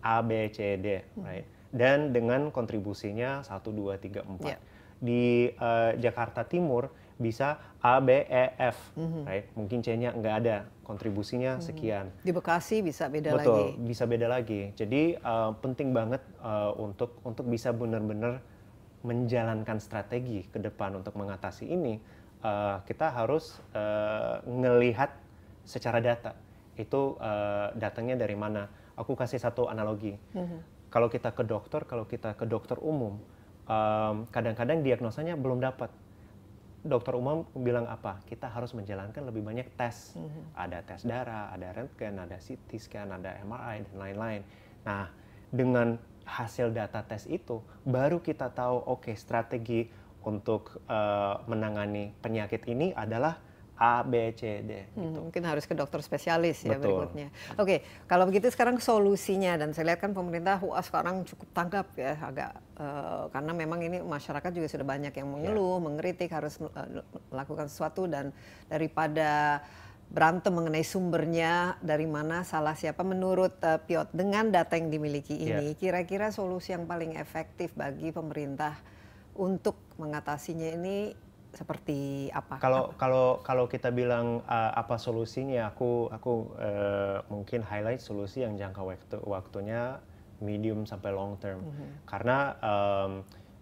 Speaker 5: A B C D right? Dan dengan kontribusinya 1 2 3 4
Speaker 1: Ya.
Speaker 5: di eh, Jakarta Timur bisa A B E F right? Mungkin C-nya nggak ada kontribusinya sekian
Speaker 1: Di Bekasi bisa beda
Speaker 5: Betul,
Speaker 1: lagi.
Speaker 5: bisa beda lagi. Jadi eh, penting banget eh, untuk untuk bisa benar-benar menjalankan strategi ke depan untuk mengatasi ini. eh, kita harus eh, ngelihat secara data. Itu eh, datangnya dari mana? Aku kasih satu analogi. Kalau kita ke dokter, kalau kita ke dokter umum, kadang-kadang diagnosanya belum dapat dokter umum bilang apa? Kita harus menjalankan lebih banyak tes. Ada tes darah, ada röntgen, ada CT scan, ada MRI dan lain-lain. Nah, dengan hasil data tes itu baru kita tahu oke strategi untuk eh, menangani penyakit ini adalah A, B, C, D.
Speaker 1: Hmm, mungkin harus ke dokter spesialis ya
Speaker 5: Betul.
Speaker 1: berikutnya. Oke, kalau begitu sekarang solusinya dan saya lihat kan pemerintah wah sekarang cukup tanggap ya agak eh, karena memang ini masyarakat juga sudah banyak yang mengeluh, mengkritik harus eh, melakukan sesuatu dan daripada berantem mengenai sumbernya dari mana salah siapa menurut eh, Piot dengan data yang dimiliki
Speaker 5: Ya.
Speaker 1: ini kira-kira solusi yang paling efektif bagi pemerintah untuk mengatasinya ini seperti apa?
Speaker 5: Kalau kalau kalau kita bilang uh, apa solusinya, aku aku uh, mungkin highlight solusi yang jangka waktu waktunya medium sampai long term. Karena um,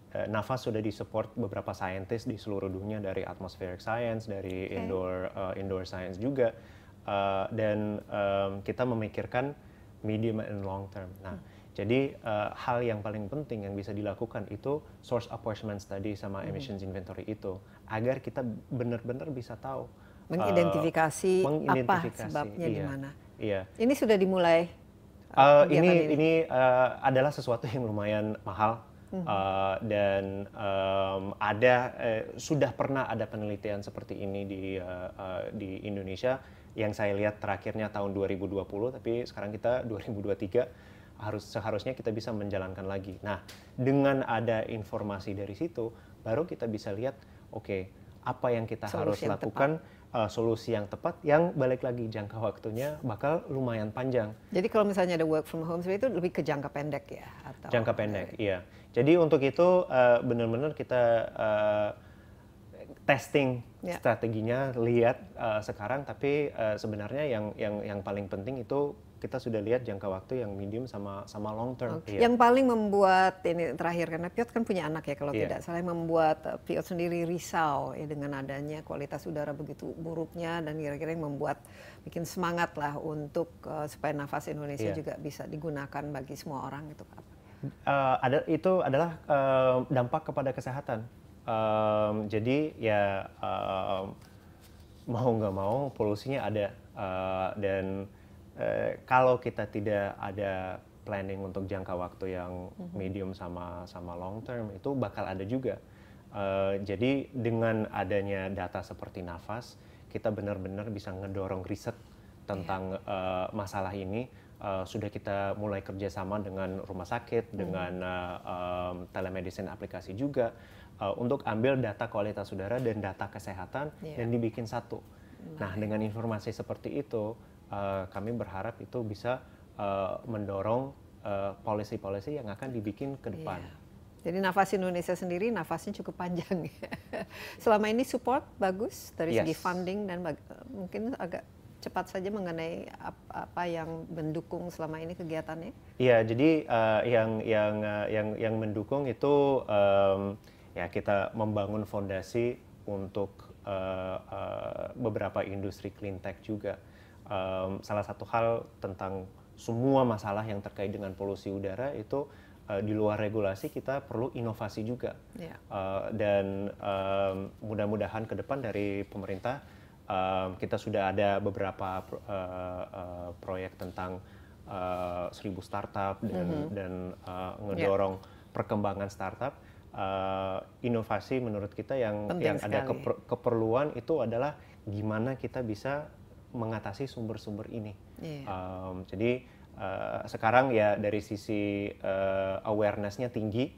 Speaker 5: Nafas sudah disupport beberapa scientist di seluruh dunia dari atmospheric science, dari
Speaker 1: Oke.
Speaker 5: indoor uh, indoor science juga, Uh, dan um, kita memikirkan medium and long term. Nah, jadi uh, hal yang paling penting yang bisa dilakukan itu source apportionment study sama emissions inventory itu agar kita benar-benar bisa tahu uh,
Speaker 1: mengidentifikasi, apa
Speaker 5: mengidentifikasi,
Speaker 1: sebabnya di
Speaker 5: iya.
Speaker 1: mana.
Speaker 5: Iya.
Speaker 1: Ini sudah dimulai.
Speaker 5: Uh,
Speaker 1: kegiatan
Speaker 5: ini ini uh, adalah sesuatu yang lumayan mahal uh, dan um, ada uh, sudah pernah ada penelitian seperti ini di uh, uh, di Indonesia yang saya lihat terakhirnya tahun 2020 tapi sekarang kita [LAUGHS] 2023 harus seharusnya kita bisa menjalankan lagi. Nah, dengan ada informasi dari situ baru kita bisa lihat oke apa yang kita
Speaker 1: Solusi
Speaker 5: harus
Speaker 1: yang
Speaker 5: lakukan uh, solusi yang tepat yang balik lagi jangka waktunya bakal lumayan panjang.
Speaker 1: Jadi kalau misalnya ada work from home itu lebih ke jangka pendek ya atau
Speaker 5: Jangka pendek, iya. Jadi untuk itu eh, benar-benar kita eh, testing
Speaker 1: Ya.
Speaker 5: strateginya lihat uh, sekarang tapi uh, sebenarnya yang yang yang paling penting itu kita sudah lihat jangka waktu yang medium sama sama long term.
Speaker 1: Oke.
Speaker 5: Iya.
Speaker 1: Yang paling membuat ini terakhir karena Piot kan punya anak ya kalau
Speaker 5: Iya.
Speaker 1: tidak salah membuat uh, Piot sendiri risau ya dengan adanya kualitas udara begitu buruknya dan kira-kira yang membuat bikin semangat lah untuk uh, supaya nafas Indonesia
Speaker 5: Iya.
Speaker 1: juga bisa digunakan bagi semua orang itu apa?
Speaker 5: Uh, ada itu adalah uh, dampak kepada kesehatan. Um, jadi ya um, mau nggak mau polusinya ada. Uh, dan uh, kalau kita tidak ada planning untuk jangka waktu yang medium sama sama long term itu bakal ada juga. Uh, jadi dengan adanya data seperti nafas kita benar-benar bisa ngedorong riset tentang uh, masalah ini. Uh, sudah kita mulai kerjasama dengan rumah sakit, dengan uh, um, telemedicine aplikasi juga uh, untuk ambil data kualitas udara dan data kesehatan
Speaker 1: Iya.
Speaker 5: dan dibikin satu. Nah dengan informasi seperti itu uh, kami berharap itu bisa uh, mendorong uh, policy-policy yang akan dibikin ke depan.
Speaker 1: Iya. Jadi nafas Indonesia sendiri nafasnya cukup panjang. [LAUGHS] Selama ini support bagus dari segi
Speaker 5: Yes.
Speaker 1: funding dan mungkin agak cepat saja mengenai ap- apa yang mendukung selama ini kegiatannya.
Speaker 5: Iya, jadi uh, yang yang uh, yang yang mendukung itu um, ya kita membangun fondasi untuk uh, uh, beberapa industri clean tech juga. Um, salah satu hal tentang semua masalah yang terkait dengan polusi udara itu uh, di luar regulasi kita perlu inovasi juga.
Speaker 1: Ya.
Speaker 5: Uh, dan um, mudah-mudahan ke depan dari pemerintah um, kita sudah ada beberapa pro- uh, uh, proyek tentang uh, seribu startup dan dan uh, ngedorong perkembangan startup. Uh, inovasi menurut kita yang
Speaker 1: Penting
Speaker 5: yang ada keper- keperluan itu adalah gimana kita bisa mengatasi sumber-sumber ini.
Speaker 1: Iya.
Speaker 5: Um, jadi uh, sekarang ya dari sisi uh, awareness-nya tinggi,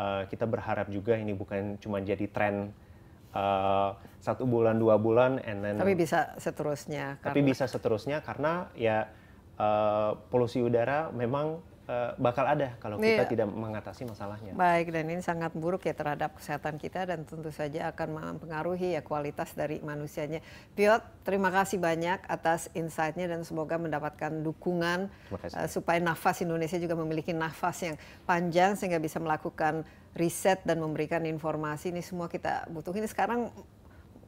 Speaker 5: uh, kita berharap juga ini bukan cuma jadi tren uh, satu bulan dua bulan, and then
Speaker 1: Tapi bisa seterusnya.
Speaker 5: tapi
Speaker 1: karena-
Speaker 5: bisa seterusnya karena ya uh, polusi udara memang uh, bakal ada kalau kita
Speaker 1: Iya.
Speaker 5: tidak mengatasi masalahnya.
Speaker 1: Baik, dan ini sangat buruk ya terhadap kesehatan kita dan tentu saja akan mempengaruhi ya kualitas dari manusianya. Piot, terima kasih banyak atas insight-nya dan semoga mendapatkan dukungan eh, supaya nafas Indonesia juga memiliki nafas yang panjang sehingga bisa melakukan riset dan memberikan informasi. Ini semua kita butuh. Ini sekarang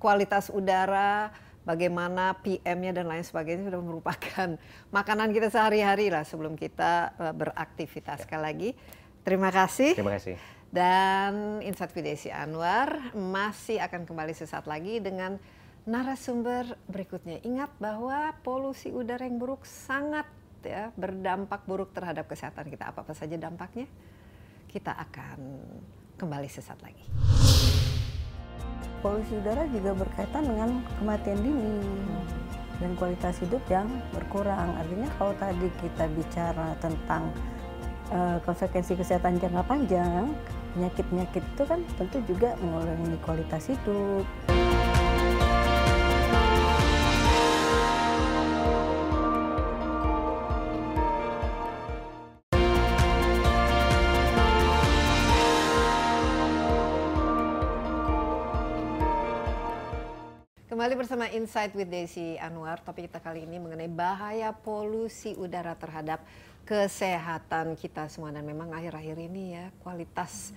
Speaker 1: kualitas udara, bagaimana PM-nya dan lain sebagainya sudah merupakan [LAUGHS] makanan kita sehari-hari lah sebelum kita eh, beraktivitas. Sekali lagi, terima kasih.
Speaker 5: Terima kasih.
Speaker 1: Dan Insight with Desi Anwar masih akan kembali sesaat lagi dengan narasumber berikutnya. Ingat bahwa polusi udara yang buruk sangat ya berdampak buruk terhadap kesehatan kita. Apa-apa saja dampaknya? Kita akan kembali sesaat lagi.
Speaker 6: Polusi udara juga berkaitan dengan kematian dini dan kualitas hidup yang berkurang. Artinya kalau tadi kita bicara tentang eh, konsekuensi kesehatan jangka panjang, penyakit-penyakit itu kan tentu juga mengurangi kualitas hidup.
Speaker 1: Kembali bersama Insight with Desi Anwar. Topik kita kali ini mengenai bahaya polusi udara terhadap kesehatan kita semua dan memang akhir-akhir ini ya kualitas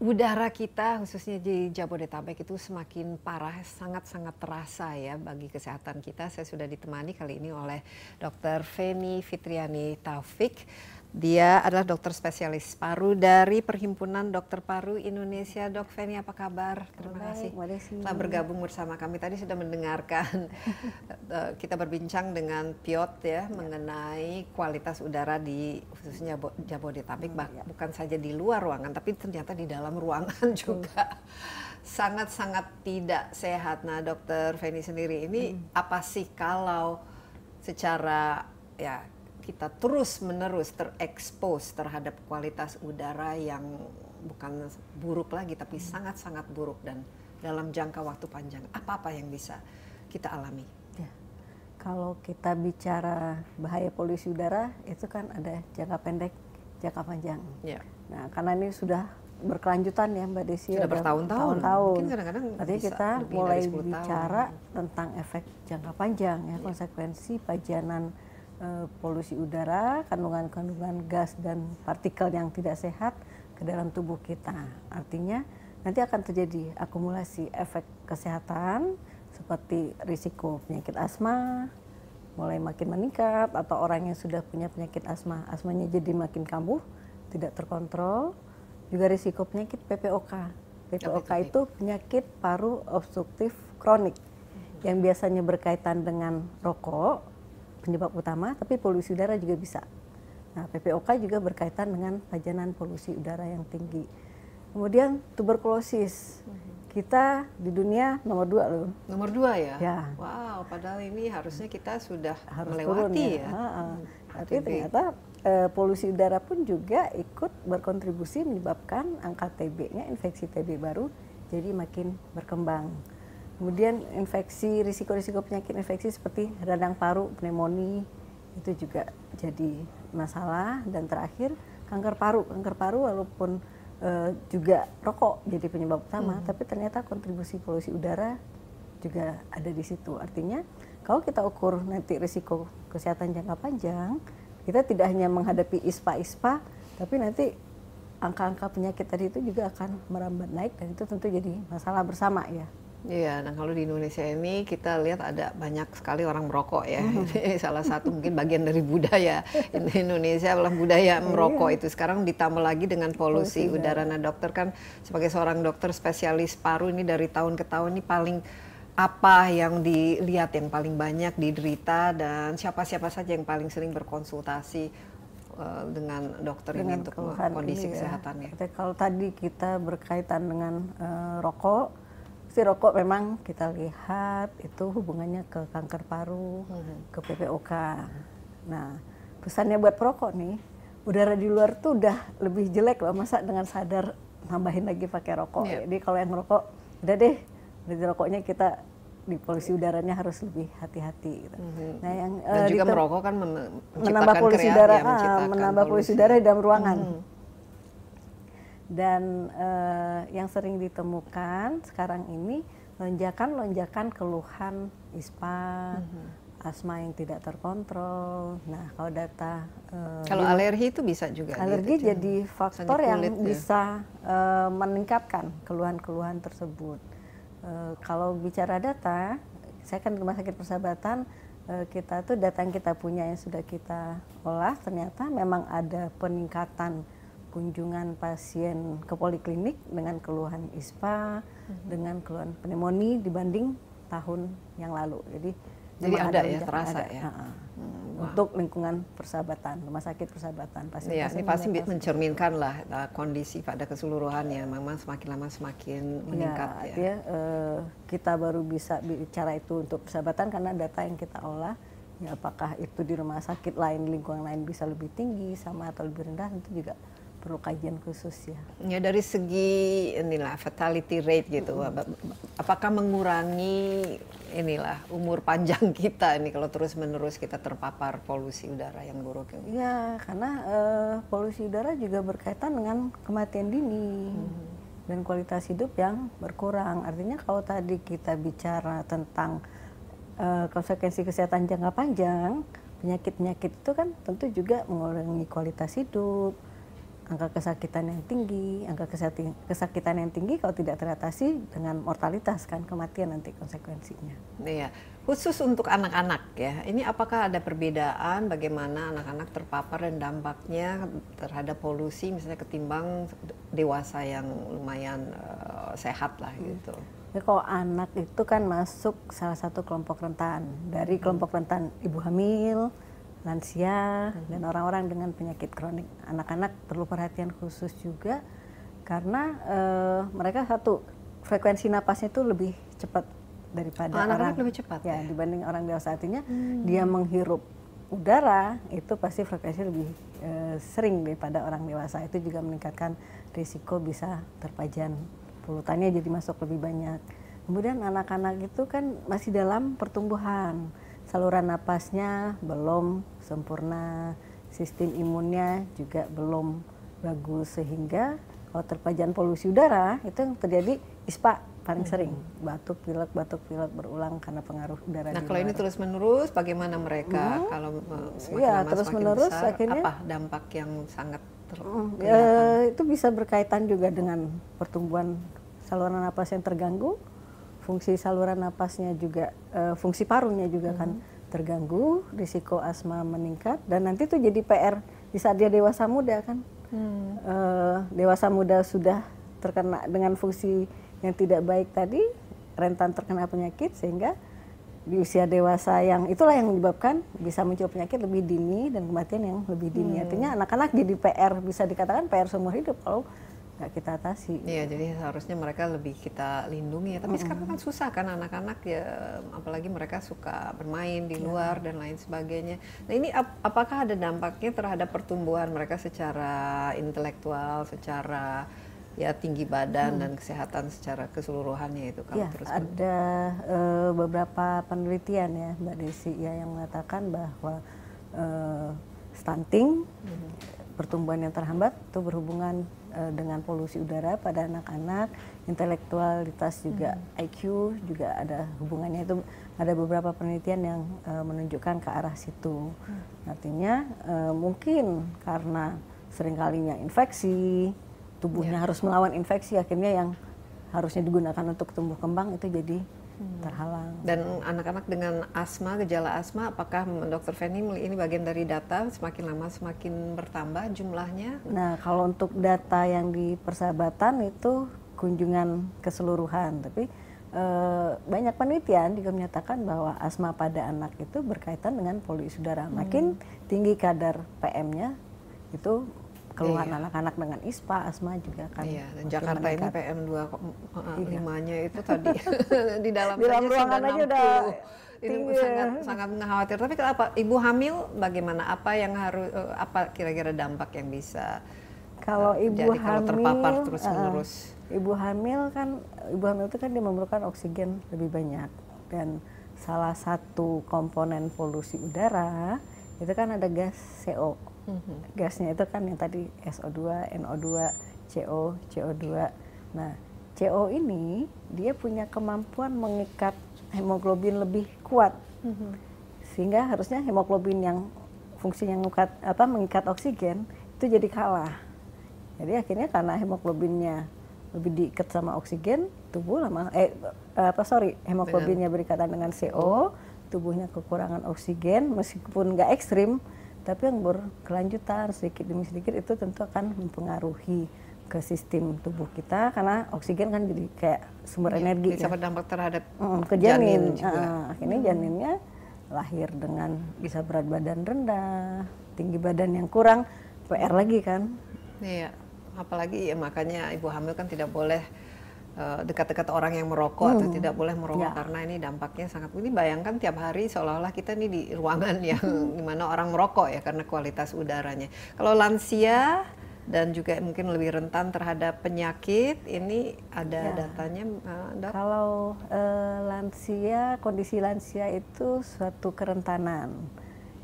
Speaker 1: udara kita khususnya di Jabodetabek itu semakin parah, sangat-sangat terasa ya bagi kesehatan kita. Saya sudah ditemani kali ini oleh Dr. Feni Fitriani Taufik. Dia adalah dokter spesialis paru dari Perhimpunan Dokter Paru Indonesia. Dok Feni, apa kabar? Terima
Speaker 6: Baik,
Speaker 1: kasih telah bergabung bersama kami. Tadi sudah mendengarkan [LAUGHS] eh, kita berbincang dengan Piot ya mengenai kualitas udara di khususnya Bo- Jabodetabek, bah- bukan saja di luar ruangan, tapi ternyata di dalam ruangan [LAUGHS] juga sangat-sangat tidak sehat. Nah, Dokter Feni sendiri ini apa sih kalau secara ya kita terus menerus terekspos terhadap kualitas udara yang bukan buruk lagi tapi sangat-sangat buruk dan dalam jangka waktu panjang apa-apa yang bisa kita alami
Speaker 6: Ya. Kalau kita bicara bahaya polusi udara itu kan ada jangka pendek, jangka panjang.
Speaker 1: ya
Speaker 6: Nah, karena ini sudah berkelanjutan ya Mbak Desi.
Speaker 1: Sudah bertahun-tahun.
Speaker 6: tahun
Speaker 1: Mungkin kadang-kadang
Speaker 6: Artinya
Speaker 1: bisa
Speaker 6: kita mulai
Speaker 1: dari 10
Speaker 6: bicara
Speaker 1: tahun.
Speaker 6: tentang efek jangka panjang ya, konsekuensi pajanan eh, polusi udara, kandungan-kandungan gas dan partikel yang tidak sehat ke dalam tubuh kita. Artinya nanti akan terjadi akumulasi efek kesehatan seperti risiko penyakit asma mulai makin meningkat atau orang yang sudah punya penyakit asma, asmanya jadi makin kambuh, tidak terkontrol. Juga risiko penyakit PPOK. PPOK
Speaker 1: itu
Speaker 6: penyakit paru obstruktif kronik yang biasanya berkaitan dengan rokok penyebab utama, tapi polusi udara juga bisa. Nah, PPOK juga berkaitan dengan pajanan polusi udara yang tinggi. Kemudian tuberkulosis. Kita di dunia nomor dua loh.
Speaker 1: Nomor dua ya?
Speaker 6: Ya.
Speaker 1: Wow, padahal ini harusnya kita sudah
Speaker 6: harus
Speaker 1: melewati
Speaker 6: turun ya.
Speaker 1: ya. Hmm,
Speaker 6: Tapi
Speaker 1: TB.
Speaker 6: ternyata eh, polusi udara pun juga ikut berkontribusi menyebabkan angka TB-nya infeksi TB baru jadi makin berkembang. Kemudian infeksi risiko-risiko penyakit infeksi seperti radang paru, pneumonia itu juga jadi masalah dan terakhir kanker paru. Kanker paru walaupun eh, juga rokok jadi penyebab utama, tapi ternyata kontribusi polusi udara juga ada di situ. Artinya kalau kita ukur nanti risiko kesehatan jangka panjang, kita tidak hanya menghadapi ISPA-ISPA, tapi nanti angka-angka penyakit tadi itu juga akan merambat naik dan itu tentu jadi masalah bersama ya.
Speaker 1: Iya, nah kalau di Indonesia ini kita lihat ada banyak sekali orang merokok ya. Ini salah satu mungkin bagian dari budaya Indonesia adalah budaya merokok itu. Sekarang ditambah lagi dengan polusi
Speaker 6: Polusi
Speaker 1: udara. Nah dokter kan sebagai seorang dokter spesialis paru ini dari tahun ke tahun ini paling apa yang dilihat yang paling banyak diderita dan siapa-siapa saja yang paling sering berkonsultasi eh, dengan dokter ini untuk kondisi
Speaker 6: ini ya.
Speaker 1: kesehatannya.
Speaker 6: Jadi Kalau tadi kita berkaitan dengan eh, rokok, si rokok memang kita lihat itu hubungannya ke kanker paru, ke PPOK. Nah, pesannya buat perokok nih, udara di luar tuh udah lebih jelek loh, masa dengan sadar nambahin lagi pakai rokok.
Speaker 1: Iya.
Speaker 6: Jadi kalau yang merokok, udah deh, dari rokoknya kita di polusi udaranya harus lebih hati-hati. Gitu. Nah, yang
Speaker 1: Dan
Speaker 6: eh,
Speaker 1: juga merokok kan men-
Speaker 6: menambah polusi udara,
Speaker 1: ya,
Speaker 6: ah, menambah polusi udara di dalam ruangan.
Speaker 1: Hmm.
Speaker 6: Dan eh, yang sering ditemukan sekarang ini lonjakan-lonjakan keluhan ISPA,
Speaker 1: Hmm.
Speaker 6: asma yang tidak terkontrol. Nah, kalau data eh,
Speaker 1: Kalau
Speaker 6: di-
Speaker 1: alergi itu bisa juga.
Speaker 6: alergi
Speaker 1: gitu,
Speaker 6: jadi faktor yang
Speaker 1: ya.
Speaker 6: bisa eh, meningkatkan keluhan-keluhan tersebut. Eh, kalau bicara data, saya kan di rumah sakit persahabatan kita tuh data yang kita punya yang sudah kita olah ternyata memang ada peningkatan kunjungan pasien ke poliklinik dengan keluhan ISPA,
Speaker 1: Mhm.
Speaker 6: dengan keluhan pneumonia dibanding tahun yang lalu. Jadi
Speaker 1: Jadi
Speaker 6: memang
Speaker 1: ada ya, terasa
Speaker 6: ada.
Speaker 1: ya?
Speaker 6: Ha-ha.
Speaker 1: Hmm, wah.
Speaker 6: Untuk lingkungan persahabatan, rumah sakit persahabatan,
Speaker 1: Iya,
Speaker 6: pasien-pasien
Speaker 1: ini pasti mencerminkan lah uh, kondisi pada keseluruhannya. Memang semakin lama semakin meningkat
Speaker 6: ya,
Speaker 1: ya.
Speaker 6: eh, kita baru bisa bicara itu untuk persahabatan karena data yang kita olah ya apakah itu di rumah sakit lain lingkungan lain bisa lebih tinggi sama atau lebih rendah itu juga perlu kajian khusus ya.
Speaker 1: Ya dari segi inilah fatality rate gitu, ap- apakah mengurangi inilah umur panjang [LAUGHS] kita ini kalau terus menerus kita terpapar polusi udara yang buruk ini?
Speaker 6: Ya karena eh, polusi udara juga berkaitan dengan kematian dini dan kualitas hidup yang berkurang. Artinya kalau tadi kita bicara tentang eh, konsekuensi kesehatan jangka panjang, penyakit-penyakit itu kan tentu juga mengurangi kualitas hidup, angka kesakitan yang tinggi, angka kesakitan yang tinggi kalau tidak teratasi dengan mortalitas kan kematian nanti konsekuensinya.
Speaker 1: Iya, khusus untuk anak-anak ya. Ini apakah ada perbedaan bagaimana anak-anak terpapar dan dampaknya terhadap polusi misalnya ketimbang dewasa yang lumayan eh, sehat lah gitu.
Speaker 6: Ya, kalau anak itu kan masuk salah satu kelompok rentan dari kelompok rentan ibu hamil, lansia, dan orang-orang dengan penyakit kronik. Anak-anak perlu perhatian khusus juga karena eh, mereka satu frekuensi napasnya itu lebih cepat daripada
Speaker 1: Oh, anak-anak
Speaker 6: orang
Speaker 1: lebih cepat
Speaker 6: ya,
Speaker 1: ya? Hmm.
Speaker 6: dibanding orang dewasa artinya dia menghirup udara itu pasti frekuensi lebih eh, sering daripada orang dewasa itu juga meningkatkan risiko bisa terpajan polutannya jadi masuk lebih banyak kemudian anak-anak itu kan masih dalam pertumbuhan saluran napasnya belum sempurna sistem imunnya juga belum bagus sehingga kalau terpajan polusi udara itu yang terjadi ISPA paling sering. Batuk pilek batuk pilek berulang karena pengaruh udara
Speaker 1: Nah
Speaker 6: di
Speaker 1: kalau ini terus menerus, bagaimana mereka kalau uh, semakin
Speaker 6: Iya,
Speaker 1: lama
Speaker 6: terus
Speaker 1: semakin
Speaker 6: menerus
Speaker 1: besar,
Speaker 6: akhirnya-
Speaker 1: apa dampak yang sangat ter-
Speaker 6: Mm,
Speaker 1: kelihatan?
Speaker 6: eh, itu bisa berkaitan juga dengan pertumbuhan saluran napas yang terganggu, fungsi saluran napasnya juga, eh, fungsi parunya juga kan terganggu, risiko asma meningkat, dan nanti itu jadi PR di saat dia dewasa muda kan. Eh, dewasa muda sudah terkena dengan fungsi yang tidak baik tadi, rentan terkena penyakit sehingga di usia dewasa yang itulah yang menyebabkan bisa muncul penyakit lebih dini dan kematian yang lebih dini. Artinya anak-anak jadi PR bisa dikatakan PR seumur hidup kalau nggak kita atasi.
Speaker 1: Iya, jadi seharusnya mereka lebih kita lindungi ya. Tapi sekarang kan susah kan anak-anak ya, apalagi mereka suka bermain di luar dan lain sebagainya. Nah ini ap- apakah ada dampaknya terhadap pertumbuhan mereka secara intelektual, secara ya tinggi badan dan kesehatan secara keseluruhannya itu kalau
Speaker 6: Ya,
Speaker 1: terus
Speaker 6: ada eh, beberapa penelitian ya Mbak Desi ya yang mengatakan bahwa eh, stunting, pertumbuhan yang terhambat itu berhubungan eh, dengan polusi udara pada anak-anak, intelektualitas juga IQ juga ada hubungannya. Itu ada beberapa penelitian yang eh, menunjukkan ke arah situ. Artinya eh, mungkin karena seringkalinya infeksi, tubuhnya harus melawan infeksi akhirnya yang harusnya digunakan untuk tumbuh kembang itu jadi terhalang.
Speaker 1: Dan anak-anak dengan asma, gejala asma, apakah Dr. Feni ini bagian dari data semakin lama semakin bertambah jumlahnya?
Speaker 6: Nah, kalau untuk data yang di persahabatan itu kunjungan keseluruhan, tapi eh, banyak penelitian juga menyatakan bahwa asma pada anak itu berkaitan dengan polusi udara. Makin tinggi kadar PM-nya itu keluhan
Speaker 1: Iya.
Speaker 6: anak-anak dengan ISPA, asma juga kan.
Speaker 1: Iya, dan Jakarta ini. PM 2,5-nya itu tadi [LAUGHS] di dalam
Speaker 6: Di dalam ruangan
Speaker 1: sudah
Speaker 6: aja udah
Speaker 1: 60. Ini
Speaker 6: tinggi.
Speaker 1: sangat sangat mengkhawatir. Tapi kenapa ibu hamil bagaimana? Apa yang harus eh, apa kira-kira dampak yang bisa
Speaker 6: Kalau
Speaker 1: eh,
Speaker 6: ibu
Speaker 1: terjadi kalau
Speaker 6: hamil,
Speaker 1: terpapar
Speaker 6: eh,
Speaker 1: terus-menerus?
Speaker 6: ibu hamil kan, ibu hamil itu kan dia memerlukan oksigen lebih banyak dan salah satu komponen polusi udara itu kan ada gas CO.
Speaker 1: Mhm.
Speaker 6: Gasnya itu kan yang tadi SO2, NO2, CO, CO2. Nah, CO ini dia punya kemampuan mengikat hemoglobin lebih kuat
Speaker 1: Mhm.
Speaker 6: sehingga harusnya hemoglobin yang fungsinya mengikat apa mengikat oksigen itu jadi kalah. Jadi akhirnya karena hemoglobinnya lebih diikat sama oksigen, tubuh lama eh apa sorry hemoglobinnya berikatan dengan CO, tubuhnya kekurangan oksigen meskipun nggak ekstrim, tapi yang berkelanjutan sedikit demi sedikit itu tentu akan mempengaruhi ke sistem tubuh kita karena oksigen kan jadi kayak sumber energi
Speaker 1: bisa
Speaker 6: ya.
Speaker 1: berdampak terhadap
Speaker 6: Mm, ke janin.
Speaker 1: juga.
Speaker 6: Ah, akhirnya janinnya lahir dengan bisa berat badan rendah, tinggi badan yang kurang, PR lagi kan.
Speaker 1: Iya, apalagi ya makanya ibu hamil kan tidak boleh eh, dekat-dekat orang yang merokok atau tidak boleh merokok
Speaker 6: Ya.
Speaker 1: karena ini dampaknya sangat. Ini bayangkan tiap hari seolah-olah kita ini di ruangan [LAUGHS] yang di mana orang merokok ya karena kualitas udaranya. Kalau lansia dan juga mungkin lebih rentan terhadap penyakit, ini ada
Speaker 6: Ya.
Speaker 1: datanya, eh, dok?
Speaker 6: Kalau eh, lansia, kondisi lansia itu suatu kerentanan.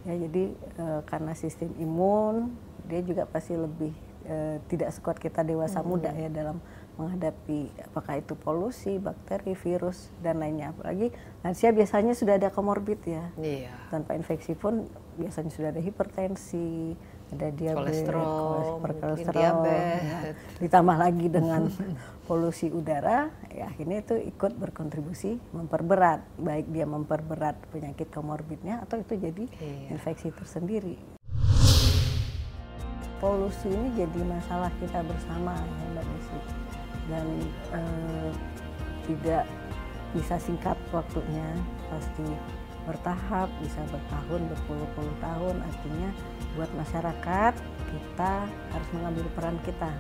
Speaker 6: Ya, jadi eh, karena sistem imun dia juga pasti lebih eh, tidak sekuat kita dewasa muda ya dalam menghadapi apakah itu polusi, bakteri, virus dan lainnya. Apalagi lansia biasanya sudah ada komorbid ya.
Speaker 1: Iya.
Speaker 6: tanpa infeksi pun biasanya sudah ada hipertensi, ada diabetes,
Speaker 1: Kolesterol,
Speaker 6: kolesterol,
Speaker 1: diabetes.
Speaker 6: ya. ditambah lagi dengan [LAUGHS] polusi udara, ya akhirnya itu ikut berkontribusi memperberat, baik dia memperberat penyakit komorbidnya atau itu jadi
Speaker 1: Iya.
Speaker 6: infeksi tersendiri. Polusi ini jadi masalah kita bersama ya Mbak Desi dan eh, tidak bisa singkat waktunya pasti bertahap bisa bertahun berpuluh-puluh tahun. Artinya buat masyarakat kita harus mengambil peran kita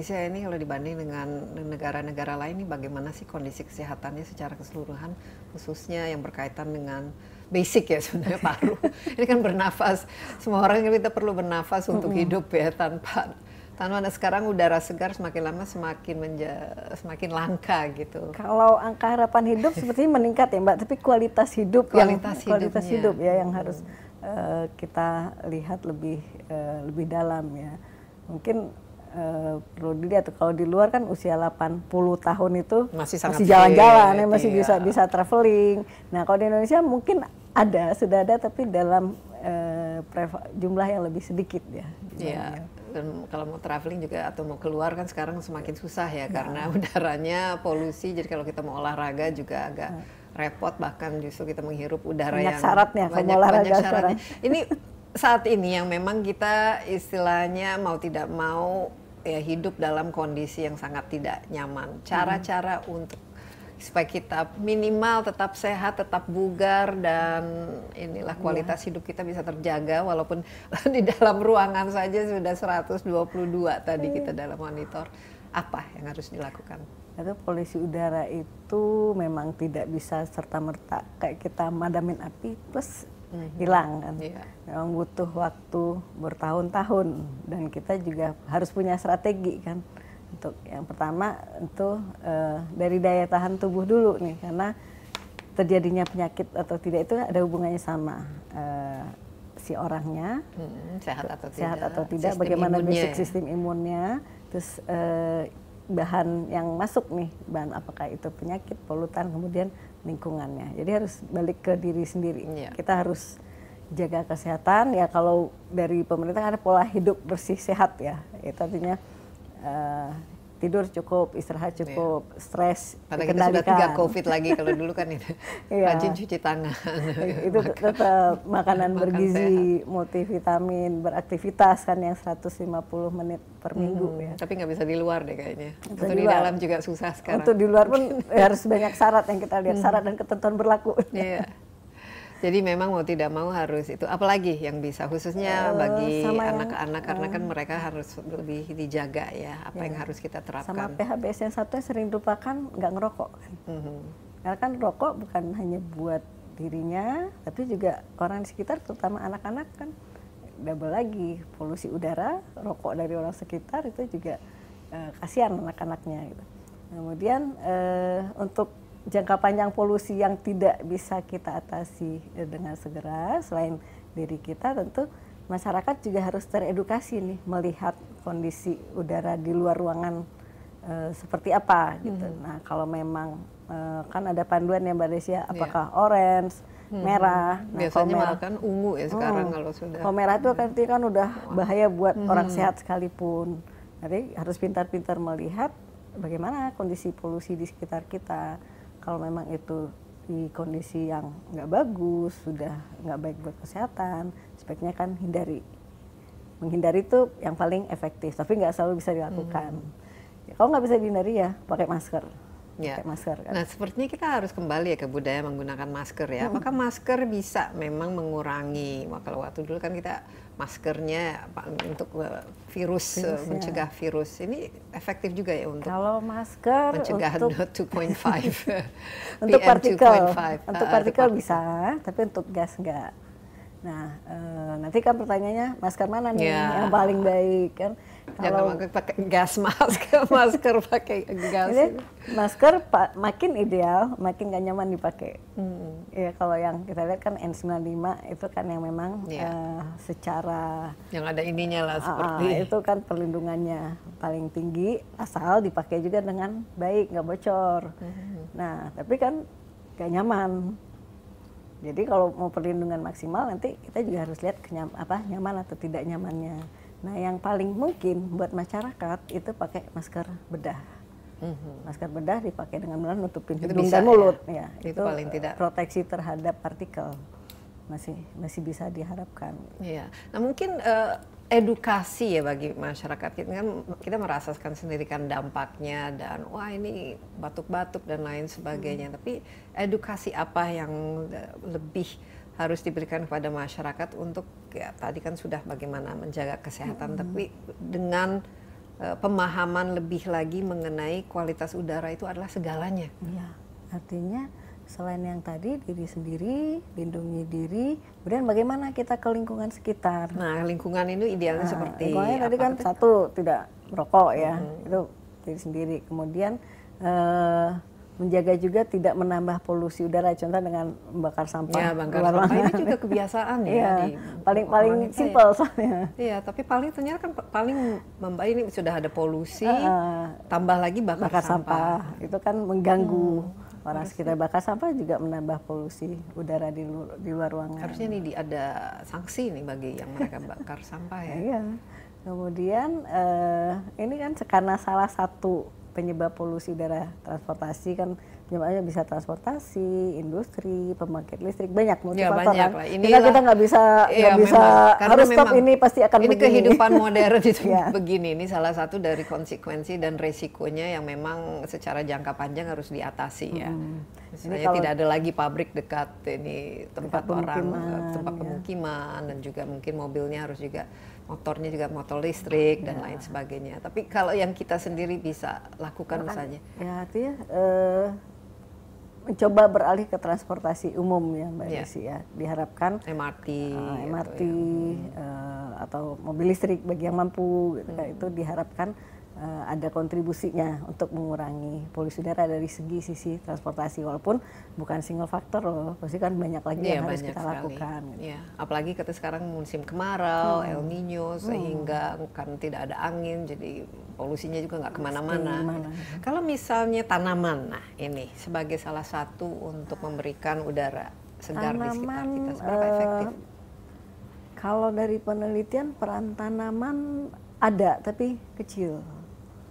Speaker 1: Indonesia ini kalau dibanding dengan negara-negara lain ini bagaimana sih kondisi kesehatannya secara keseluruhan khususnya yang berkaitan dengan basic ya [LAUGHS] sebenarnya paru. ini kan bernafas. Semua orang kan kita perlu bernafas untuk hidup ya tanpa Tanpa sekarang udara segar semakin lama semakin menja semakin langka gitu.
Speaker 6: Kalau angka harapan hidup sepertinya meningkat ya Mbak, tapi kualitas hidup
Speaker 1: Kualitas
Speaker 6: yang kualitas hidup ya yang harus eh, kita lihat lebih eh, lebih dalam ya. Mungkin eh, perlu dilihat kalau di luar kan usia 80 tahun itu
Speaker 1: Masih sangat
Speaker 6: jalan-jalan ya, masih
Speaker 1: iya.
Speaker 6: bisa bisa traveling. Nah, kalau di Indonesia mungkin ada, sudah ada tapi dalam preva- jumlah yang lebih sedikit ya.
Speaker 1: Iya. Dan kalau mau traveling juga atau mau keluar kan sekarang semakin susah ya
Speaker 6: Iya.
Speaker 1: karena [LAUGHS] udaranya polusi. Jadi kalau kita mau olahraga juga agak repot bahkan justru kita menghirup udara
Speaker 6: Banyak
Speaker 1: yang
Speaker 6: syaratnya
Speaker 1: banyak, banyak syaratnya.
Speaker 6: sekarang.
Speaker 1: Ini [LAUGHS] saat ini yang memang kita istilahnya mau tidak mau ya hidup dalam kondisi yang sangat tidak nyaman. Cara-cara untuk supaya kita minimal tetap sehat, tetap bugar dan inilah kualitas hidup kita bisa terjaga walaupun [LAUGHS] di dalam ruangan saja sudah 122 tadi kita dalam monitor. Apa yang harus dilakukan?
Speaker 6: Itu polusi udara itu memang tidak bisa serta merta kayak kita madamin api terus hilang kan.
Speaker 1: Iya.
Speaker 6: Memang butuh waktu bertahun-tahun dan kita juga harus punya strategi kan. Untuk yang pertama itu eh, dari daya tahan tubuh dulu nih karena terjadinya penyakit atau tidak itu ada hubungannya sama eh, si orangnya
Speaker 1: Hmm, sehat atau
Speaker 6: sehat
Speaker 1: tidak?
Speaker 6: atau tidak,
Speaker 1: Sistem
Speaker 6: bagaimana basic
Speaker 1: ya?
Speaker 6: sistem imunnya, terus eh, bahan yang masuk nih, bahan apakah itu penyakit, polutan, kemudian lingkungannya. Jadi harus balik ke diri sendiri.
Speaker 1: Iya.
Speaker 6: Kita harus jaga kesehatan. Ya kalau dari pemerintah kan ada pola hidup bersih sehat ya. Itu artinya eh, tidur cukup, istirahat cukup, stres
Speaker 1: Padahal kita sudah tiga covid lagi kalau dulu kan ini [LAUGHS]
Speaker 6: Iya.
Speaker 1: rajin cuci tangan. [LAUGHS]
Speaker 6: itu tetap makanan
Speaker 1: Makan
Speaker 6: bergizi, multivitamin, beraktivitas kan yang 150 menit per minggu ya.
Speaker 1: Tapi nggak bisa di luar deh kayaknya.
Speaker 6: Bisa
Speaker 1: Atau
Speaker 6: di
Speaker 1: di dalam juga susah sekarang.
Speaker 6: Untuk di luar pun [LAUGHS] harus banyak syarat yang kita lihat, syarat dan ketentuan berlaku.
Speaker 1: Iya. Jadi memang mau tidak mau harus itu. Apalagi yang bisa khususnya
Speaker 6: Eh,
Speaker 1: bagi
Speaker 6: sama yang,
Speaker 1: anak-anak karena kan mereka harus lebih dijaga ya. Apa yang harus kita
Speaker 6: Sama
Speaker 1: terapkan.
Speaker 6: PHBS yang satu yang sering dilupakan nggak ngerokok. kan.
Speaker 1: Mhm.
Speaker 6: Karena kan rokok bukan hanya buat dirinya, tapi juga orang di sekitar, terutama anak-anak kan double lagi polusi udara, rokok dari orang sekitar itu juga eh, kasihan anak-anaknya. Gitu. Kemudian eh, untuk jangka panjang polusi yang tidak bisa kita atasi dengan segera, selain diri kita, tentu masyarakat juga harus teredukasi nih melihat kondisi udara di luar ruangan eh, seperti apa gitu. Nah kalau memang eh, kan ada panduan ya Mbak Desia, apakah orange, merah. Nah,
Speaker 1: Biasanya
Speaker 6: merah-
Speaker 1: malah kan ungu ya sekarang
Speaker 6: Hmm.
Speaker 1: kalau sudah.
Speaker 6: kalau merah itu kan artinya kan udah bahaya buat orang sehat sekalipun. Jadi harus pintar-pintar melihat bagaimana kondisi polusi di sekitar kita. Kalau memang itu di kondisi yang nggak bagus, sudah nggak baik buat kesehatan, sebaiknya kan hindari. Menghindari itu yang paling efektif, tapi nggak selalu bisa dilakukan. Ya, kalau nggak bisa dihindari ya pakai masker.
Speaker 1: Ya.
Speaker 6: Pakai masker kan.
Speaker 1: Nah, sepertinya kita harus kembali ya ke budaya menggunakan masker ya.
Speaker 6: Hmm.
Speaker 1: Apakah masker bisa memang mengurangi? Wah, kalau waktu dulu kan kita maskernya untuk uh, virus, uh,
Speaker 6: Virus, ya.
Speaker 1: mencegah virus. Ini efektif juga ya untuk
Speaker 6: Kalau masker
Speaker 1: mencegah
Speaker 6: untuk [LAUGHS]
Speaker 1: 2.5 [LAUGHS]
Speaker 6: untuk partikel
Speaker 1: 2.5,
Speaker 6: untuk
Speaker 1: uh,
Speaker 6: partikel bisa tapi untuk gas enggak nah eh, nanti kan pertanyaannya masker mana nih
Speaker 1: Ya.
Speaker 6: yang paling baik kan
Speaker 1: Jangan pakai- pakai gas masker, [LAUGHS] masker pakai gas.
Speaker 6: ini masker pa- makin ideal makin gak nyaman dipakai
Speaker 1: Hmm.
Speaker 6: ya kalau yang kita lihat kan N95 itu kan yang memang
Speaker 1: Ya.
Speaker 6: eh, secara
Speaker 1: Yang ada ininya lah
Speaker 6: Ah,
Speaker 1: seperti
Speaker 6: ah, itu kan perlindungannya paling tinggi asal dipakai juga dengan baik nggak bocor.
Speaker 1: Hmm.
Speaker 6: Nah tapi kan nggak nyaman. Jadi kalau mau perlindungan maksimal nanti kita juga harus lihat kenyam, apa nyaman atau tidak nyamannya. Nah yang paling mungkin buat masyarakat itu pakai masker bedah.
Speaker 1: Mhm.
Speaker 6: Masker bedah dipakai dengan benar nutupin
Speaker 1: Itu
Speaker 6: hidung
Speaker 1: bisa,
Speaker 6: dan
Speaker 1: ya?
Speaker 6: mulut. Ya,
Speaker 1: Itu paling tidak.
Speaker 6: proteksi terhadap partikel masih masih bisa diharapkan.
Speaker 1: Iya. Nah mungkin eh, edukasi ya bagi masyarakat kita kan kita merasakan sendiri kan dampaknya dan wah ini batuk-batuk dan lain sebagainya. Tapi edukasi apa yang eh, lebih harus diberikan kepada masyarakat untuk ya tadi kan sudah bagaimana menjaga kesehatan tapi dengan eh, pemahaman lebih lagi mengenai kualitas udara itu adalah segalanya.
Speaker 6: Iya, artinya selain yang tadi diri sendiri, lindungi diri, kemudian bagaimana kita ke lingkungan sekitar.
Speaker 1: Nah, lingkungan itu idealnya
Speaker 6: Nah,
Speaker 1: seperti
Speaker 6: lingkungannya tadi kan
Speaker 1: tuh?
Speaker 6: satu tidak merokok ya, itu diri sendiri. Kemudian eh, menjaga juga tidak menambah polusi udara, contoh dengan membakar sampah.
Speaker 1: Ya, bangkar
Speaker 6: luar
Speaker 1: sampah ini juga kebiasaan ya.
Speaker 6: Iya,
Speaker 1: di
Speaker 6: paling paling
Speaker 1: ya.
Speaker 6: simpel soalnya.
Speaker 1: Iya, tapi paling ternyata kan paling membaik ini sudah ada polusi,
Speaker 6: Heeh.
Speaker 1: tambah lagi bakar,
Speaker 6: bakar
Speaker 1: sampah.
Speaker 6: sampah. itu kan mengganggu orang sekitar. Bakar sampah juga menambah polusi udara di, lu- di luar ruangan.
Speaker 1: Harusnya nih di- ada sanksi nih bagi yang mereka bakar sampah ya.
Speaker 6: Iya. Kemudian eh, ini kan karena salah satu penyebab polusi udara transportasi kan penyebabnya bisa transportasi, industri, pembangkit listrik banyak multifaktor
Speaker 1: banyak
Speaker 6: kan.
Speaker 1: lah.
Speaker 6: Kita
Speaker 1: Inilah-
Speaker 6: kita nggak bisa nggak bisa
Speaker 1: memang.
Speaker 6: Harus stop
Speaker 1: memang
Speaker 6: ini pasti akan
Speaker 1: ini
Speaker 6: begini.
Speaker 1: kehidupan modern itu
Speaker 6: Iya. [LAUGHS]
Speaker 1: begini. Ini salah satu dari konsekuensi dan resikonya yang memang secara jangka panjang harus diatasi ya. Misalnya
Speaker 6: kalau-
Speaker 1: tidak ada lagi pabrik dekat ini tempat
Speaker 6: Dekat
Speaker 1: orang
Speaker 6: pemukiman,
Speaker 1: tempat
Speaker 6: ya.
Speaker 1: pemukiman dan juga mungkin mobilnya harus juga motornya juga motor listrik dan
Speaker 6: Iya.
Speaker 1: lain sebagainya. Tapi kalau yang kita sendiri bisa lakukan misalnya
Speaker 6: Ya artinya eh, mencoba beralih ke transportasi umum ya Mbak
Speaker 1: Iya.
Speaker 6: Desi ya. Diharapkan
Speaker 1: MRT,
Speaker 6: uh,
Speaker 1: gitu
Speaker 6: MRT
Speaker 1: ya.
Speaker 6: uh, atau mobil listrik bagi yang mampu gitu kan. itu diharapkan uh, ada kontribusinya untuk mengurangi polusi udara dari segi sisi transportasi walaupun bukan single factor loh pasti kan banyak lagi
Speaker 1: Iya,
Speaker 6: yang harus kita
Speaker 1: sekali.
Speaker 6: lakukan gitu.
Speaker 1: Iya, apalagi kita sekarang musim kemarau,
Speaker 6: Hmm.
Speaker 1: El Nino, sehingga kan tidak ada angin, jadi polusinya juga nggak ke
Speaker 6: mana-mana.
Speaker 1: gitu. Kalau misalnya tanaman, nah ini sebagai salah satu untuk memberikan udara segar di sekitar kita, seberapa
Speaker 6: eh,
Speaker 1: efektif?
Speaker 6: kalau dari penelitian peran tanaman ada tapi kecil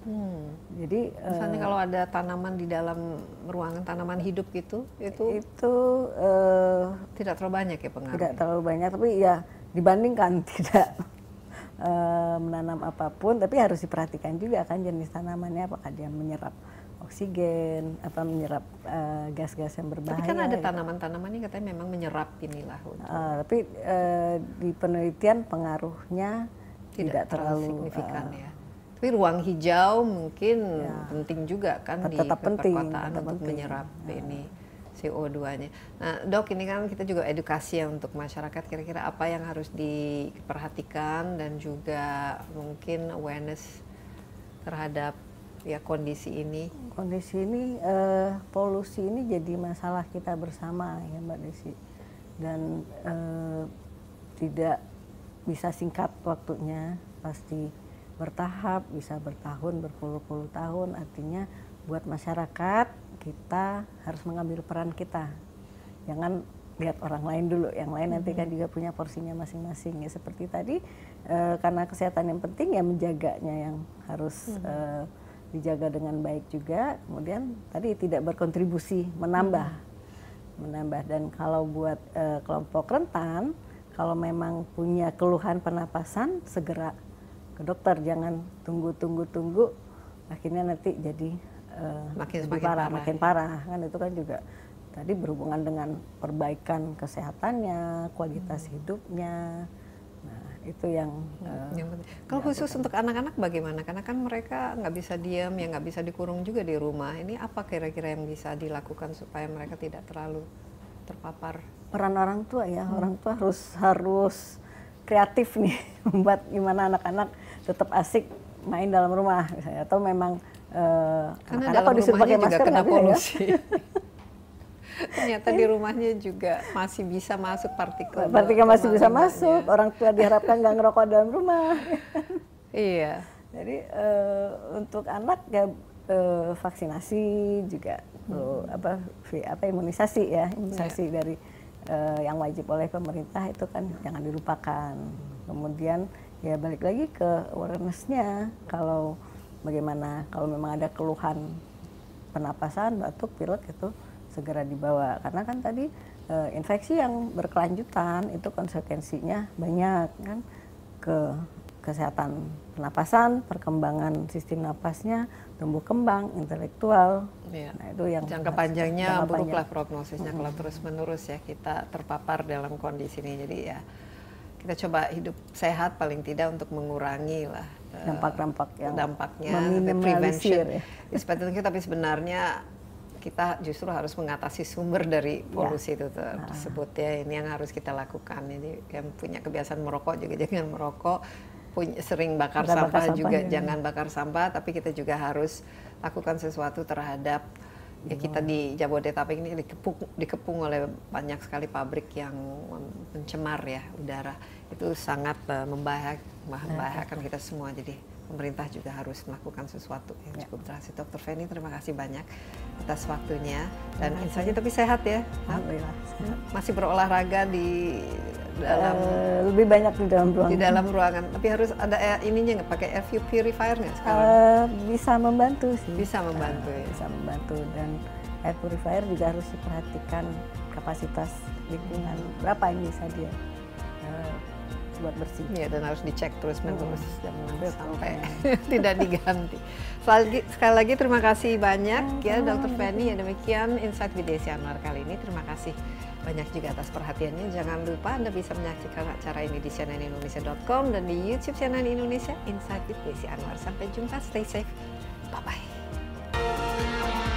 Speaker 1: Hmm.
Speaker 6: jadi
Speaker 1: Misalnya
Speaker 6: eh,
Speaker 1: kalau ada tanaman di dalam ruangan tanaman hidup gitu, itu
Speaker 6: itu eh,
Speaker 1: tidak terlalu banyak ya pengaruhnya.
Speaker 6: tidak terlalu banyak tapi ya dibandingkan [LAUGHS] tidak eh, menanam apa pun tapi harus diperhatikan juga kan jenis tanamannya apakah dia menyerap oksigen apa menyerap gas-gas yang berbahaya
Speaker 1: Tapi kan ada
Speaker 6: gitu.
Speaker 1: tanaman-tanaman yang katanya memang menyerap inilah untuk
Speaker 6: Eh, tapi eh, di penelitian pengaruhnya tidak, terlalu
Speaker 1: signifikan
Speaker 6: eh,
Speaker 1: ya. Tapi ruang hijau mungkin penting juga kan di
Speaker 6: Tetap penting,
Speaker 1: perkotaan
Speaker 6: tetap
Speaker 1: untuk
Speaker 6: penting.
Speaker 1: menyerap ini CO2-nya. Nah, Dok, ini kan kita juga edukasi ya untuk masyarakat kira-kira apa yang harus diperhatikan dan juga mungkin awareness terhadap ya kondisi ini.
Speaker 6: kondisi ini eh, polusi ini jadi masalah kita bersama ya Mbak Desi dan eh, tidak bisa singkat waktunya pasti bertahap bisa bertahun berpuluh-puluh tahun. Artinya buat masyarakat kita harus mengambil peran kita. Jangan lihat orang lain dulu yang lain nanti kan juga punya porsinya masing-masing. Ya seperti tadi eh, karena kesehatan yang penting ya menjaganya yang harus eh, dijaga dengan baik juga. Kemudian tadi tidak berkontribusi menambah. Menambah. Dan kalau buat eh, kelompok rentan kalau memang punya keluhan pernapasan segera ke dokter jangan tunggu tunggu tunggu akhirnya nanti jadi eh,
Speaker 1: Makin-
Speaker 6: lebih parah,
Speaker 1: parah,
Speaker 6: makin parah kan itu kan juga tadi berhubungan dengan perbaikan kesehatannya kualitas
Speaker 1: Hmm.
Speaker 6: hidupnya nah itu yang eh,
Speaker 1: Yang penting. Kalau khusus untuk anak-anak bagaimana? Karena kan mereka nggak bisa diam, ya nggak bisa dikurung juga di rumah. Ini apa kira-kira yang bisa dilakukan supaya mereka tidak terlalu terpapar?
Speaker 6: peran orang tua ya
Speaker 1: Hmm.
Speaker 6: orang tua harus harus kreatif nih [LAUGHS] membuat gimana anak-anak tetap asik main dalam rumah misalnya. atau memang eh,
Speaker 1: Karena
Speaker 6: kalau disuruh
Speaker 1: rumahnya
Speaker 6: pakai masker
Speaker 1: kena
Speaker 6: ya. [LAUGHS]
Speaker 1: Ternyata di rumahnya juga masih bisa masuk partikel.
Speaker 6: partikel masih bisa
Speaker 1: 2,5-nya.
Speaker 6: masuk orang tua diharapkan nggak ngerokok dalam rumah [LAUGHS]
Speaker 1: Iya.
Speaker 6: jadi eh, untuk anak ya eh, vaksinasi juga perlu apa apa imunisasi ya imunisasi dari eh, yang wajib oleh pemerintah itu kan jangan dilupakan kemudian ya balik lagi ke awarenessnya kalau bagaimana kalau memang ada keluhan pernapasan batuk pilek itu segera dibawa karena kan tadi eh, infeksi yang berkelanjutan itu konsekuensinya banyak kan ke kesehatan pernapasan, perkembangan sistem napasnya, tumbuh kembang, intelektual.
Speaker 1: Iya.
Speaker 6: Nah, itu yang
Speaker 1: Jangka panjangnya
Speaker 6: jangka
Speaker 1: buruklah
Speaker 6: panjang.
Speaker 1: prognosisnya kalau terus menerus ya kita terpapar dalam kondisi ini. Jadi ya kita coba hidup sehat paling tidak untuk mengurangi lah eh,
Speaker 6: Dampak-dampak yang
Speaker 1: dampaknya prevention.
Speaker 6: ya.
Speaker 1: Ya, seperti itu tapi sebenarnya kita justru harus mengatasi sumber dari polusi itu tersebut ya. Ini yang harus kita lakukan. Ini yang punya kebiasaan merokok juga [LAUGHS] jangan merokok. Punya, sering bakar
Speaker 6: Bakar-
Speaker 1: sampah
Speaker 6: bakar
Speaker 1: juga
Speaker 6: sampah, ya.
Speaker 1: jangan bakar sampah. Tapi kita juga harus lakukan sesuatu terhadap ya kita di Jabodetabek ini dikepung, dikepung oleh banyak sekali pabrik yang mencemar ya udara. Itu sangat eh, membahayak- membahayakan kita semua. Jadi pemerintah juga harus melakukan sesuatu yang
Speaker 6: Ya.
Speaker 1: cukup drastis. Dokter Feni terima kasih banyak atas waktunya dan insight tapi sehat ya.
Speaker 6: Alhamdulillah. sehat.
Speaker 1: Masih berolahraga di dalam
Speaker 6: Eh, lebih banyak di dalam ruangan.
Speaker 1: di dalam ruangan. Tapi harus ada air, ininya nggak pakai air purifier nggak sekarang?
Speaker 6: Eh, bisa membantu sih.
Speaker 1: Bisa membantu ya.
Speaker 6: Bisa membantu dan air purifier juga harus diperhatikan kapasitas lingkungan berapa yang bisa dia eh, buat bersih.
Speaker 1: Iya dan harus dicek terus menerus
Speaker 6: hmm.
Speaker 1: sampai [LAUGHS] tidak diganti. Sekali lagi terima kasih banyak
Speaker 6: hmm.
Speaker 1: ya
Speaker 6: Dokter
Speaker 1: Fanny. ya demikian insight with Desi Anwar kali ini terima kasih banyak juga atas perhatiannya. Jangan lupa Anda bisa menyaksikan acara ini di cnnindonesia.com dan di YouTube CNN Indonesia Insight with Desi Anwar. Sampai jumpa, stay safe, bye-bye.